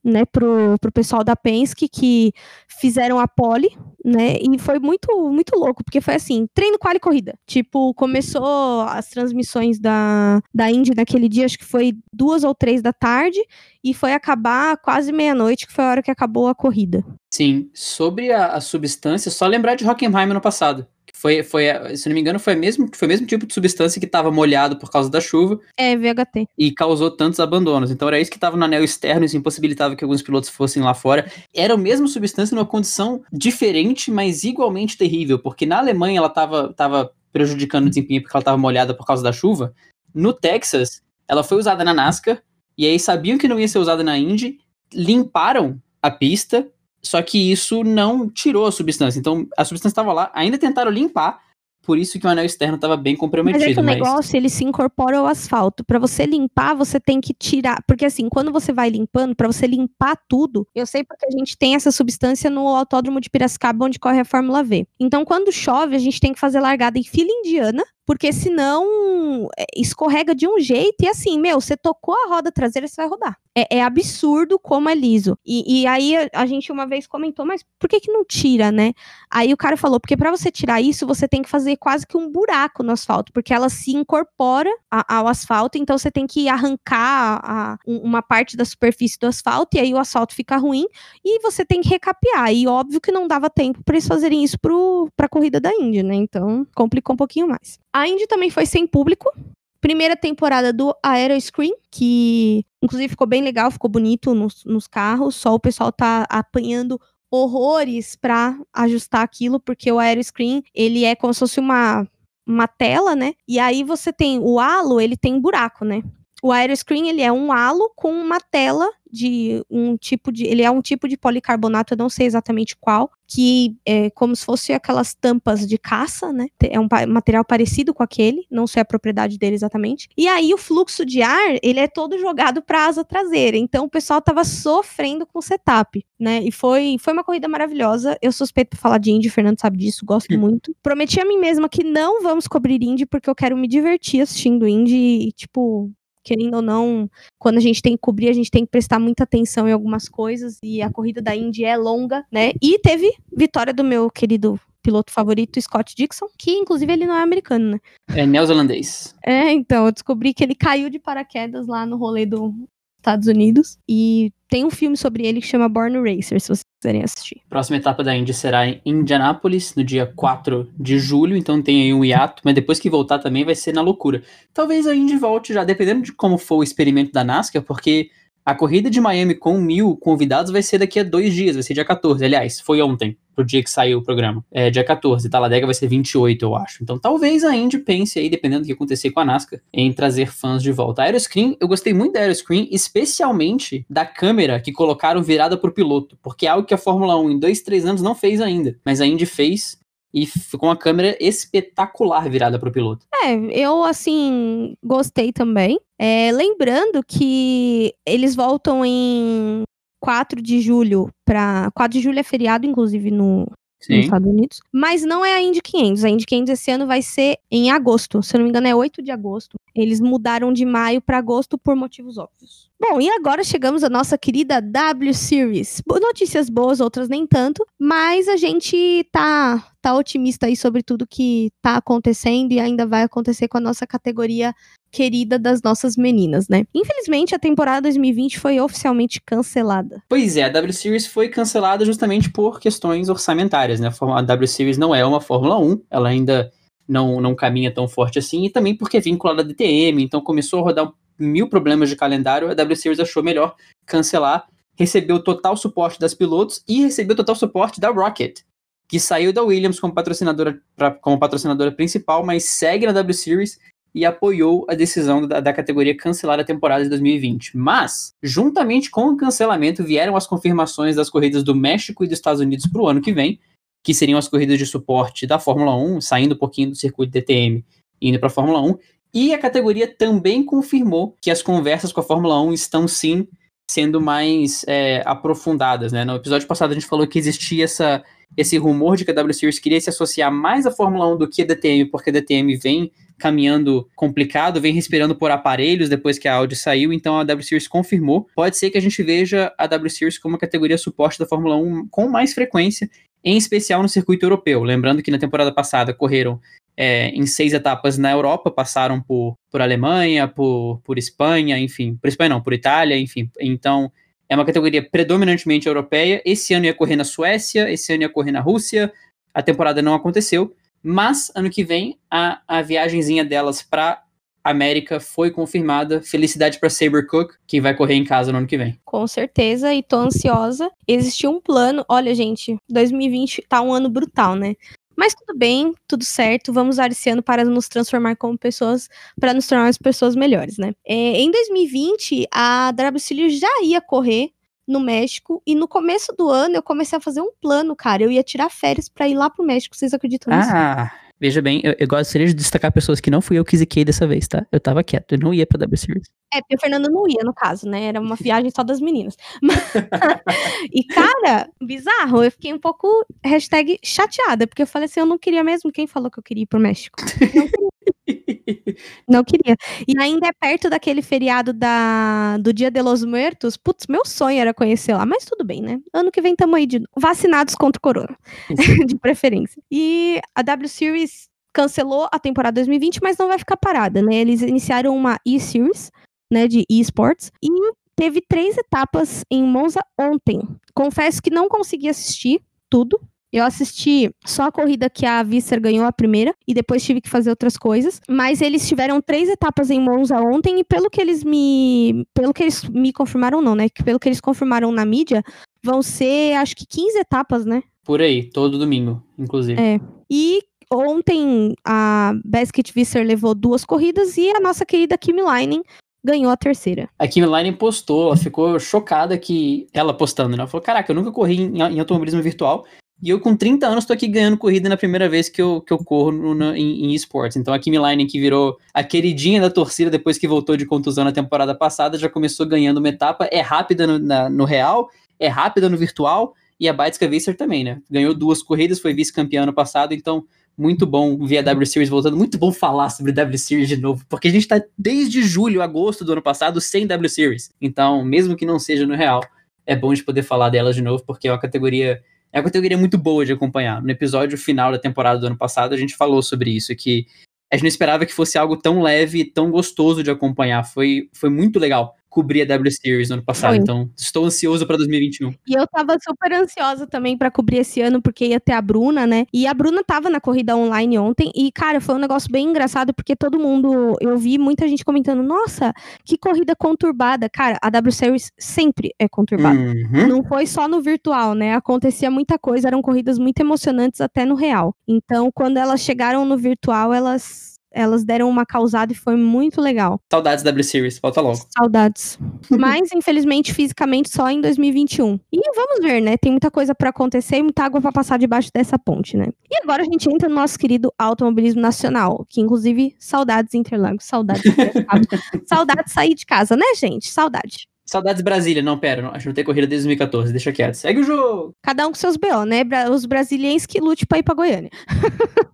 né, pro, pro pessoal da Penske que fizeram a pole, né? E foi muito muito louco, porque foi assim, treino qual e corrida. Tipo, começou as transmissões da da Indy naquele dia, acho que foi duas ou três da tarde, e foi acabar quase meia-noite, que foi a hora que acabou a corrida. Sim, sobre a, a substância, só lembrar de Hockenheim no passado. Foi, foi, se não me engano, foi, mesmo, foi o mesmo tipo de substância que estava molhado por causa da chuva É, VHT. e causou tantos abandonos. Então era isso que estava no anel externo, isso impossibilitava que alguns pilotos fossem lá fora. Era a mesma substância numa condição diferente, mas igualmente terrível, porque na Alemanha ela estava tava prejudicando o desempenho porque ela estava molhada por causa da chuva. No Texas, ela foi usada na NASCAR, e aí sabiam que não ia ser usada na Indy, limparam a pista, só que isso não tirou a substância. Então a substância estava lá, ainda tentaram limpar, por isso que o anel externo estava bem Mas comprometido. é que o mas- negócio, ele se incorpora ao asfalto. Pra você limpar, você tem que tirar. Porque assim, quando você vai limpando, pra você limpar tudo, eu sei porque a gente tem essa substância no autódromo de Piracicaba, onde corre a Fórmula V. Então, quando chove, a gente tem que fazer largada em fila indiana, porque senão é, escorrega de um jeito e assim, meu, você tocou a roda traseira, você vai rodar. É, é absurdo como é liso. E, e aí a, a gente uma vez comentou, mas por que que não tira, né? Aí o cara falou, porque pra você tirar isso, você tem que fazer quase que um buraco no asfalto, porque ela se incorpora a- ao asfalto, então você tem que arrancar a- um- uma parte da superfície do asfalto, e aí o asfalto fica ruim, e você tem que recapear. E óbvio que não dava tempo pra eles fazerem isso pro, pra corrida da Indy, né? Então complicou um pouquinho mais. A Indy também foi sem público. Primeira temporada do Aeroscreen, que inclusive ficou bem legal, ficou bonito nos, nos carros, só o pessoal tá apanhando horrores pra ajustar aquilo, porque o aeroscreen, ele é como se fosse uma, uma tela, né? E aí você tem o halo, ele tem buraco, né? O aeroscreen, ele é um halo com uma tela de um tipo de, ele é um tipo de policarbonato, eu não sei exatamente qual, que é como se fosse aquelas tampas de caça, né? É um material parecido com aquele, não sei a propriedade dele exatamente. E aí o fluxo de ar, ele é todo jogado para asa traseira. Então o pessoal tava sofrendo com o setup, né? E foi foi uma corrida maravilhosa. Eu suspeito pra falar de Indy, o Fernando sabe disso, gosto muito. Prometi a mim mesma que não vamos cobrir Indy porque eu quero me divertir assistindo Indy e tipo Querendo ou não, quando a gente tem que cobrir, a gente tem que prestar muita atenção em algumas coisas. E a corrida da Indy é longa, né? E teve vitória do meu querido piloto favorito, Scott Dixon, que inclusive ele não é americano, né? É neozelandês. É, então, eu descobri que ele caiu de paraquedas lá no rolê dos Estados Unidos. E tem um filme sobre ele que chama Born Racer, se vocês quiserem assistir. Próxima etapa da Indy será em Indianápolis, no dia 4 de julho, então tem aí um hiato, mas depois que voltar também vai ser na loucura. Talvez a Indy volte já, dependendo de como for o experimento da NASCAR, porque A corrida de Miami com mil convidados vai ser daqui a dois dias, vai ser dia 14. Aliás, foi ontem, pro dia que saiu o programa. É dia 14, Talladega vai ser 28, eu acho. Então talvez a Indy pense aí, dependendo do que acontecer com a NASCAR, em trazer fãs de volta. A Aeroscreen, eu gostei muito da Aeroscreen, especialmente da câmera que colocaram virada pro piloto, porque é algo que a Fórmula 1 em dois, três anos não fez ainda. Mas a Indy fez e ficou uma câmera espetacular virada para o piloto. É, eu assim gostei também. É, lembrando que eles voltam em 4 de julho para 4 de julho é feriado inclusive no Sim. nos Estados Unidos. Mas não é a Indy 500. A Indy 500 esse ano vai ser em agosto. Se eu não me engano, é 8 de agosto. Eles mudaram de maio para agosto por motivos óbvios. Bom, e agora chegamos à nossa querida W Series. Notícias boas, outras nem tanto, mas a gente tá, tá otimista aí sobre tudo que tá acontecendo e ainda vai acontecer com a nossa categoria querida das nossas meninas, né? Infelizmente, a temporada 2020 foi oficialmente cancelada. Pois é, a W Series foi cancelada justamente por questões orçamentárias, né? A W Series não é uma Fórmula 1, ela ainda não, não caminha tão forte assim, e também porque é vinculada a DTM, então começou a rodar mil problemas de calendário, a W Series achou melhor cancelar, recebeu total suporte das pilotos e recebeu total suporte da Rocket, que saiu da Williams como patrocinadora, pra, como patrocinadora principal, mas segue na W Series e apoiou a decisão da, da, categoria cancelar a temporada de 2020. Mas, juntamente com o cancelamento, vieram as confirmações das corridas do México e dos Estados Unidos para o ano que vem, que seriam as corridas de suporte da Fórmula 1, saindo um pouquinho do circuito DTM e indo para a Fórmula 1. E a categoria também confirmou que as conversas com a Fórmula 1 estão sim sendo mais é, aprofundadas. Né? No episódio passado a gente falou que existia essa, esse rumor de que a W Series queria se associar mais à Fórmula 1 do que a DTM, porque a DTM vem caminhando complicado, vem respirando por aparelhos depois que a Audi saiu, então a W Series confirmou. Pode ser que a gente veja a W Series como uma categoria suporte da Fórmula 1 com mais frequência, em especial no circuito europeu. Lembrando que na temporada passada correram é, em seis etapas na Europa, passaram por, por Alemanha, por, por Espanha, enfim, por Espanha não, por Itália, enfim. Então, é uma categoria predominantemente europeia. Esse ano ia correr na Suécia, esse ano ia correr na Rússia, a temporada não aconteceu, mas ano que vem a, a viagemzinha delas para América foi confirmada. Felicidade para Saber Cook, que vai correr em casa no ano que vem. Com certeza, e tô ansiosa. Existiu um plano. Olha, gente, 2020 tá um ano brutal, né? Mas tudo bem, tudo certo. Vamos usar esse ano para nos transformar como pessoas, para nos tornar pessoas melhores, né? É, em 2020, a WCW já ia correr no México e no começo do ano eu comecei a fazer um plano, cara. Eu ia tirar férias para ir lá pro México. Vocês acreditam nisso? Ah, Veja bem, eu, eu, gostaria de destacar pessoas que não fui eu que ziquei dessa vez, tá? Eu tava quieto, eu não ia pra W Series. É, porque o Fernando não ia, no caso, né? Era uma [laughs] viagem só das meninas. [laughs] e, cara, bizarro, eu fiquei um pouco, hashtag, chateada, porque eu falei assim, eu não queria mesmo. Quem falou que eu queria ir pro México? Não queria. Não queria. E ainda é perto daquele feriado da, do Dia de los Muertos. Putz, meu sonho era conhecer lá, mas tudo bem, né? Ano que vem tamo aí de vacinados contra o corona, [laughs] de preferência. E a W Series cancelou a temporada 2020, mas não vai ficar parada, né? Eles iniciaram uma e-series, né, de esports, e teve três etapas em Monza ontem. Confesso que não consegui assistir tudo. Eu assisti só a corrida que a Visser ganhou a primeira e depois tive que fazer outras coisas. Mas eles tiveram três etapas em Monza ontem e pelo que eles me, pelo que eles me confirmaram não, né? Pelo que eles confirmaram na mídia, vão ser acho que 15 etapas, né? Por aí, todo domingo, inclusive. É. E ontem a Basket Visser levou duas corridas e a nossa querida Kimi Leinen ganhou a terceira. A Kimi Leinen postou, ela ficou chocada que ela postando, né? Ela falou: "Caraca, eu nunca corri em, em automobilismo virtual e eu com 30 anos tô aqui ganhando corrida na primeira vez que eu, que eu corro no, no, em, em esportes. Então a Kimi Leinen que virou a queridinha da torcida depois que voltou de contusão na temporada passada, já começou ganhando uma etapa, é rápida no, na, no real, é rápida no virtual e a Baitska Visser também, né? Ganhou duas corridas, foi vice-campeã ano passado, então muito bom ver a W Series voltando, muito bom falar sobre W Series de novo, porque a gente tá desde julho, agosto do ano passado sem W Series. Então, mesmo que não seja no real, é bom de poder falar dela de novo, porque é uma categoria é uma categoria muito boa de acompanhar. No episódio final da temporada do ano passado, a gente falou sobre isso, que a gente não esperava que fosse algo tão leve, tão gostoso de acompanhar. Foi, foi muito legal cobrir a W Series no ano passado, então estou ansioso para 2021. E eu tava super ansiosa também pra cobrir esse ano, porque ia ter a Bruna, né? E a Bruna tava na corrida online ontem. E, cara, foi um negócio bem engraçado, porque todo mundo. Eu vi muita gente comentando: nossa, que corrida conturbada. Cara, a W Series sempre é conturbada. Uhum. Não foi só no virtual, né? Acontecia muita coisa, eram corridas muito emocionantes até no real. Então, quando elas chegaram no virtual, elas elas deram uma causada e foi muito legal. Saudades da W Series, volta logo. Saudades. [laughs] Mas, infelizmente, fisicamente só em 2021. E vamos ver, né? Tem muita coisa pra acontecer e muita água pra passar debaixo dessa ponte, né? E agora a gente entra no nosso querido automobilismo nacional, que inclusive saudades Interlagos, saudades [laughs] saudades sair de casa, né, gente? Saudade. Saudades Brasília, não, pera, não, acho que não tem corrida desde 2014, deixa quieto. Segue o jogo. Cada um com seus BO, né? Os brasilienses que lute pra ir pra Goiânia.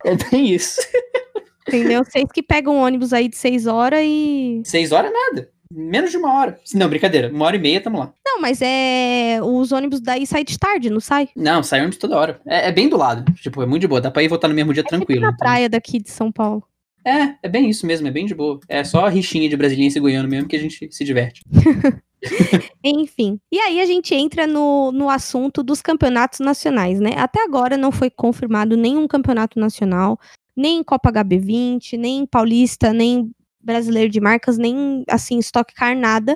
É bem isso. [laughs] Entendeu? Vocês que pegam um ônibus aí de seis horas e. Seis horas nada. Menos de uma hora. Não, brincadeira. Uma hora e meia, tamo lá. Não, mas é. Os ônibus daí saem de tarde, não sai? Não, sai ônibus toda hora. É, é bem do lado. Tipo, é muito de boa. Dá pra ir voltar no mesmo dia tranquilo. Na então. praia daqui de São Paulo. É, é bem isso mesmo, é bem de boa. É só a rixinha de brasiliense e goiano mesmo que a gente se diverte. [laughs] Enfim. E aí a gente entra no, no assunto dos campeonatos nacionais, né? Até agora não foi confirmado nenhum campeonato nacional, nem Copa HB20, nem Paulista, nem Brasileiro de Marcas, nem assim, Stock Car, nada.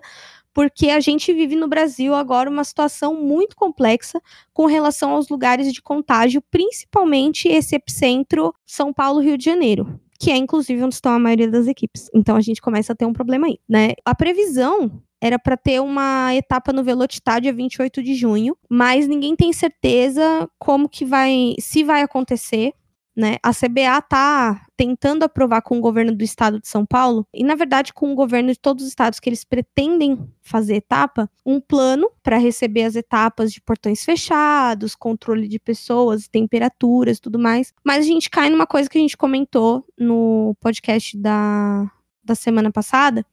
Porque a gente vive no Brasil agora uma situação muito complexa com relação aos lugares de contágio, principalmente esse epicentro São Paulo, Rio de Janeiro que é inclusive onde estão a maioria das equipes. Então a gente começa a ter um problema aí, né? A previsão era para ter uma etapa no Velocitar dia 28 de junho, mas ninguém tem certeza como que vai, se vai acontecer, né? A CBA tá tentando aprovar com o governo do estado de São Paulo e na verdade com o governo de todos os estados que eles pretendem fazer etapa, um plano para receber as etapas de portões fechados, controle de pessoas, temperaturas, tudo mais. Mas a gente cai numa coisa que a gente comentou no podcast da da semana passada,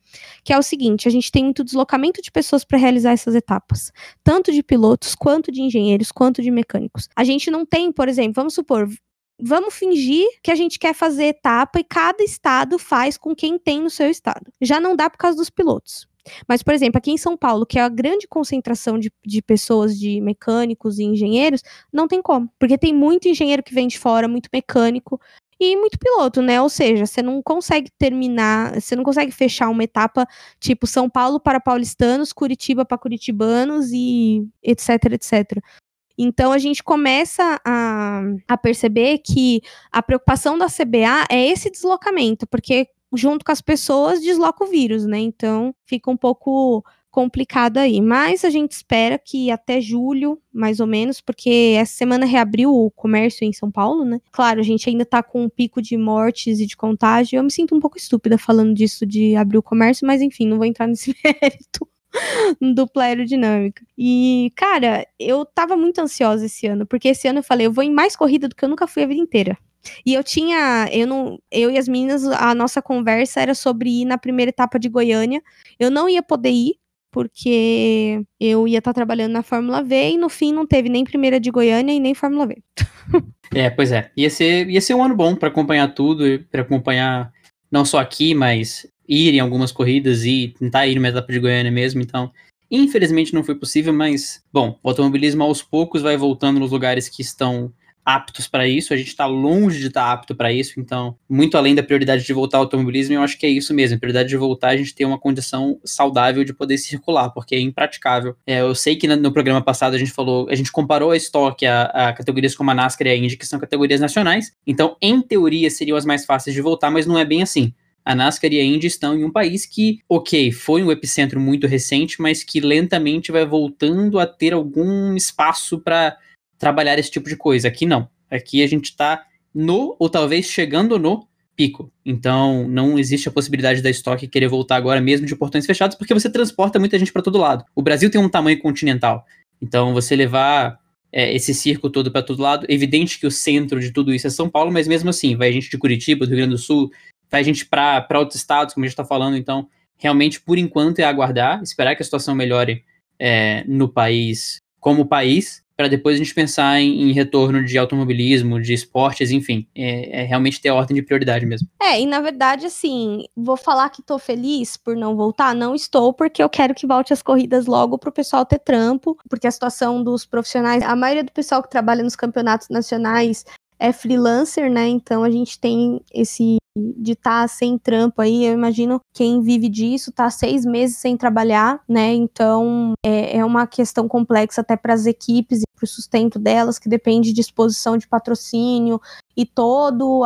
que é o seguinte: a gente tem muito deslocamento de pessoas para realizar essas etapas, tanto de pilotos, quanto de engenheiros, quanto de mecânicos. A gente não tem, por exemplo, vamos supor, vamos fingir que a gente quer fazer etapa e cada estado faz com quem tem no seu estado. Já não dá por causa dos pilotos. Mas, por exemplo, aqui em São Paulo, que é a grande concentração de, de pessoas, de mecânicos e engenheiros, não tem como. Porque tem muito engenheiro que vem de fora, muito mecânico e muito piloto, né? Ou seja, você não consegue terminar, você não consegue fechar uma etapa tipo São Paulo para paulistanos, Curitiba para curitibanos e etc, etc. Então a gente começa a, a perceber que a preocupação da CBA é esse deslocamento, porque junto com as pessoas desloca o vírus, né? Então fica um pouco complicado aí. Mas a gente espera que até julho, mais ou menos, porque essa semana reabriu o comércio em São Paulo, né? Claro, a gente ainda tá com um pico de mortes e de contágio. Eu me sinto um pouco estúpida falando disso de abrir o comércio, mas enfim, não vou entrar nesse [laughs] mérito [laughs] dupla aerodinâmica. E, cara, eu tava muito ansiosa esse ano, porque esse ano eu falei, eu vou em mais corrida do que eu nunca fui a vida inteira. E eu tinha, eu não, eu e as meninas, a nossa conversa era sobre ir na primeira etapa de Goiânia. Eu não ia poder ir, porque eu ia estar trabalhando na Fórmula V e no fim não teve nem primeira de Goiânia e nem Fórmula V. [laughs] É, pois é. Ia ser, ia ser um ano bom para acompanhar tudo, para acompanhar não só aqui, mas ir em algumas corridas e tentar ir numa etapa de Goiânia mesmo. Então, infelizmente não foi possível, mas, bom, o automobilismo aos poucos vai voltando nos lugares que estão aptos para isso, a gente está longe de estar tá apto para isso, então, muito além da prioridade de voltar ao automobilismo, eu acho que é isso mesmo, a prioridade de voltar a gente ter uma condição saudável de poder circular, porque é impraticável. É, eu sei que no programa passado a gente falou, a gente comparou a estoque a, a, categorias como a NASCAR e a Indy, que são categorias nacionais, então, em teoria, seriam as mais fáceis de voltar, mas não é bem assim. A NASCAR e a Indy estão em um país que, ok, foi um epicentro muito recente, mas que lentamente vai voltando a ter algum espaço para trabalhar esse tipo de coisa. Aqui não. Aqui a gente está no, ou talvez chegando no pico. Então, não existe a possibilidade da estoque querer voltar agora mesmo de portões fechados, porque você transporta muita gente para todo lado. O Brasil tem um tamanho continental. Então, você levar é, esse circo todo para todo lado, evidente que o centro de tudo isso é São Paulo, mas mesmo assim, vai gente de Curitiba, do Rio Grande do Sul, vai gente para outros estados, como a gente está falando. Então, realmente, por enquanto, é aguardar, esperar que a situação melhore é, no país como país, para depois a gente pensar em, em, retorno de automobilismo, de esportes, enfim. É, é, realmente ter a ordem de prioridade mesmo. É, e na verdade, assim, vou falar que tô feliz por não voltar? Não estou, porque eu quero que volte as corridas logo pro pessoal ter trampo, porque a situação dos profissionais, a maioria do pessoal que trabalha nos campeonatos nacionais é freelancer, né? Então a gente tem esse de estar tá sem trampo aí. Eu imagino quem vive disso tá seis meses sem trabalhar, né? Então é, é uma questão complexa até para as equipes e para o sustento delas, que depende de exposição de patrocínio, e todo,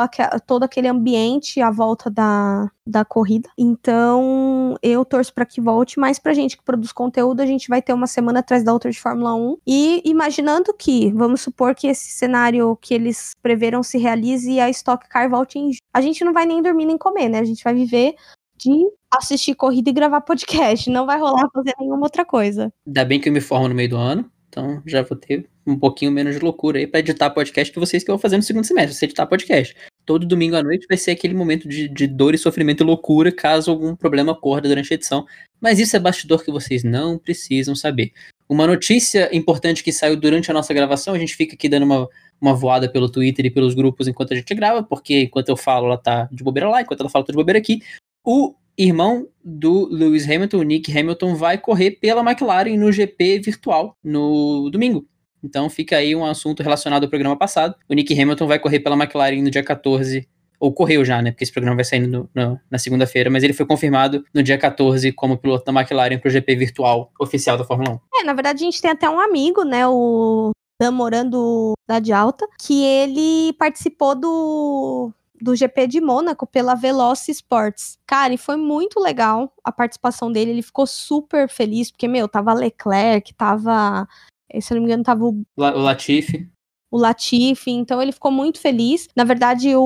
todo aquele ambiente à volta da, da corrida. Então, eu torço para que volte, mas pra gente que produz conteúdo, a gente vai ter uma semana atrás da outra de Fórmula 1. E imaginando que, vamos supor que esse cenário que eles preveram se realize e a Stock Car volte em. A gente não vai nem dormir nem comer, né? A gente vai viver de assistir corrida e gravar podcast. Não vai rolar fazer nenhuma outra coisa. Ainda bem que eu me formo no meio do ano. Então já vou ter um pouquinho menos de loucura aí para editar podcast que vocês que vão fazer no segundo semestre, você editar podcast. Todo domingo à noite vai ser aquele momento de, de dor e sofrimento e loucura caso algum problema ocorra durante a edição. Mas isso é bastidor que vocês não precisam saber. Uma notícia importante que saiu durante a nossa gravação, a gente fica aqui dando uma, uma voada pelo Twitter e pelos grupos enquanto a gente grava, porque enquanto eu falo, ela tá de bobeira lá, enquanto ela fala, eu tô de bobeira aqui. O irmão do Lewis Hamilton, o Nick Hamilton, vai correr pela McLaren no GP virtual no domingo. Então fica aí um assunto relacionado ao programa passado. O Nick Hamilton vai correr pela McLaren no dia 14 ou correu já, né? Porque esse programa vai sair no, no, na segunda-feira, mas ele foi confirmado no dia 14 como piloto da McLaren para o GP virtual oficial da Fórmula 1. É, na verdade a gente tem até um amigo, né? O Dan Morando da de Alta, que ele participou do do GP de Mônaco pela Veloci Sports. Cara, e foi muito legal a participação dele. Ele ficou super feliz, porque, meu, tava Leclerc, tava. Eh, se eu não me engano, tava o. O Latifi. O Latifi, então ele ficou muito feliz. Na verdade, o,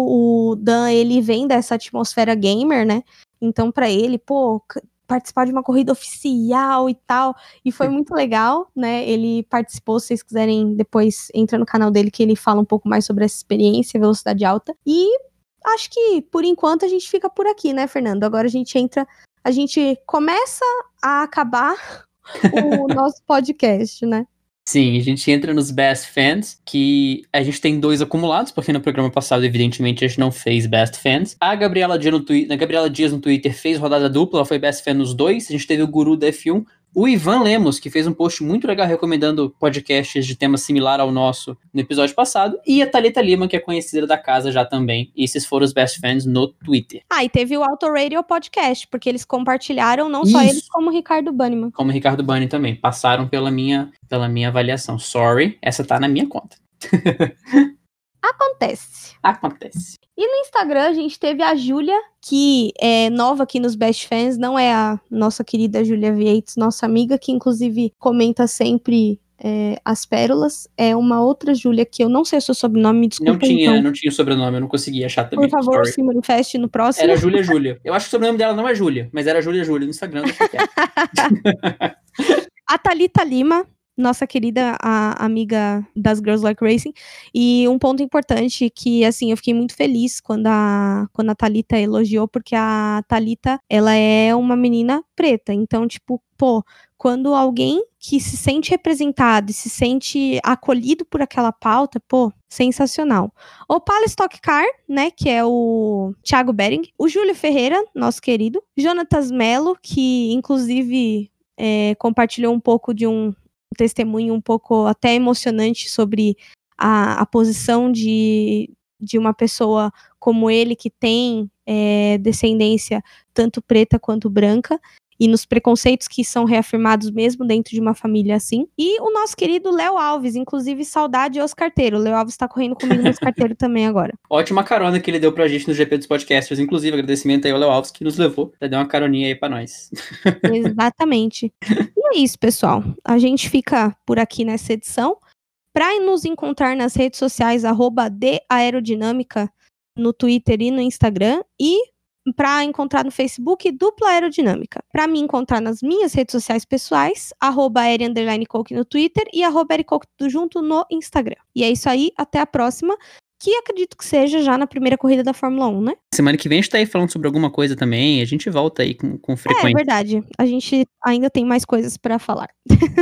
o Dan, ele vem dessa atmosfera gamer, né? Então, para ele, pô, participar de uma corrida oficial e tal. E foi muito legal, né? Ele participou, se vocês quiserem, depois entra no canal dele que ele fala um pouco mais sobre essa experiência, velocidade alta. E acho que por enquanto a gente fica por aqui, né, Fernando? Agora a gente entra, a gente começa a acabar [laughs] o nosso podcast, né? Sim, a gente entra nos Best Fans, que a gente tem dois acumulados, porque no programa passado, evidentemente, a gente não fez Best Fans. A Gabriela Dias no, Twitter, Gabriela Dias no Twitter fez rodada dupla, ela foi Best Fan nos dois. A gente teve o Guru da F1 o Ivan Lemos, que fez um post muito legal recomendando podcasts de tema similar ao nosso no episódio passado, e a Thalita Lima, que é conhecida da casa já também. E esses foram os best fans no Twitter. Ah, e teve o Auto Radio Podcast, porque eles compartilharam não Isso. só eles, como o Ricardo Banniman. Como o Ricardo Bunny também. Passaram pela minha, pela minha avaliação. Sorry, essa tá na minha conta. [laughs] Acontece. Acontece. E no Instagram a gente teve a Júlia, que é nova aqui nos Best Fans, não é a nossa querida Júlia Vieites, nossa amiga, que inclusive comenta sempre é, as pérolas. É uma outra Júlia que eu não sei o seu sobrenome, me desculpa. Não tinha, então. não tinha sobrenome, eu não consegui achar também. Por favor, Sorry. se manifeste no próximo. Era Júlia Júlia. Eu acho que o sobrenome dela não é Júlia, mas era Júlia Júlia no Instagram. [laughs] a Thalita Lima, nossa querida amiga das Girls Like Racing. E um ponto importante que, assim, eu fiquei muito feliz quando a, quando a Thalita elogiou, porque a Thalita, ela é uma menina preta. Então, tipo, pô, quando alguém que se sente representado e se sente acolhido por aquela pauta, pô, sensacional. O Pala Stock Car, né, que é o Thiago Bering, o Júlio Ferreira, nosso querido, Jonatas Mello, que inclusive é, compartilhou um pouco de um, testemunho um pouco até emocionante sobre a, a posição de, de uma pessoa como ele, que tem é, descendência tanto preta quanto branca, e nos preconceitos que são reafirmados mesmo dentro de uma família assim. E o nosso querido Léo Alves, inclusive saudade aos carteiros. O Léo Alves está correndo comigo nos carteiros também agora. [laughs] Ótima carona que ele deu pra gente no GP dos podcasters, inclusive agradecimento aí ao Léo Alves que nos levou, dar uma caroninha aí pra nós. [laughs] Exatamente. É isso, pessoal. A gente fica por aqui nessa edição. Para nos encontrar nas redes sociais, arroba Aerodinâmica, no Twitter e no Instagram. E para encontrar no Facebook Dupla Aerodinâmica. Para me encontrar nas minhas redes sociais pessoais, arroba no Twitter e arroba junto no Instagram. E é isso aí, até a próxima, que acredito que seja já na primeira corrida da Fórmula 1, né? Semana que vem a gente tá aí falando sobre alguma coisa também. A gente volta aí com, com É frequência. verdade. A gente ainda tem mais coisas pra falar.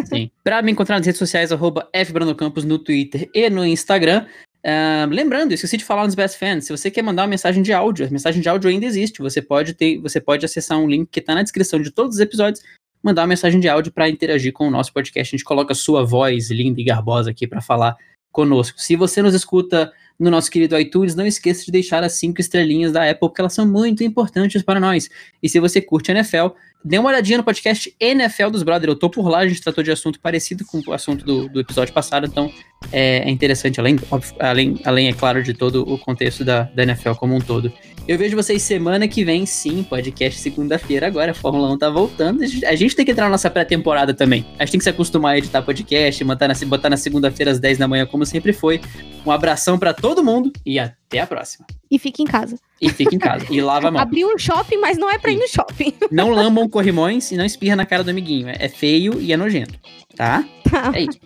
Sim. Pra me encontrar nas redes sociais, arroba fbrandocampos no Twitter e no Instagram. Ah, lembrando, esqueci de falar nos Best Fans. Se você quer mandar uma mensagem de áudio, a mensagem de áudio ainda existe. Você pode ter, você pode acessar um link que tá na descrição de todos os episódios, mandar uma mensagem de áudio para interagir com o nosso podcast. A gente coloca a sua voz linda e garbosa aqui para falar conosco. Se você nos escuta no nosso querido iTunes, não esqueça de deixar as cinco estrelinhas da Apple, porque elas são muito importantes para nós. E se você curte NFL, dê uma olhadinha no podcast NFL dos Brothers. Eu tô por lá, a gente tratou de assunto parecido com o assunto do, do episódio passado, então é, é interessante, além, além, além, é claro, de todo o contexto da, da NFL como um todo. Eu vejo vocês semana que vem, sim, podcast segunda-feira agora, a Fórmula 1 tá voltando. A gente, a gente tem que entrar na nossa pré-temporada também. A gente tem que se acostumar a editar podcast, botar na, botar na segunda-feira às 10 da manhã, como sempre foi. Um abração para todo mundo e até a próxima. E fique em casa. E fique em casa. e lava a mão. Abriu um shopping, mas não é pra ir no shopping. [laughs] Não lambam corrimões e não espirra na cara do amiguinho. É feio e é nojento, tá? Tá. É isso.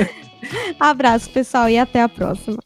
[laughs] Abraço, pessoal, e até a próxima.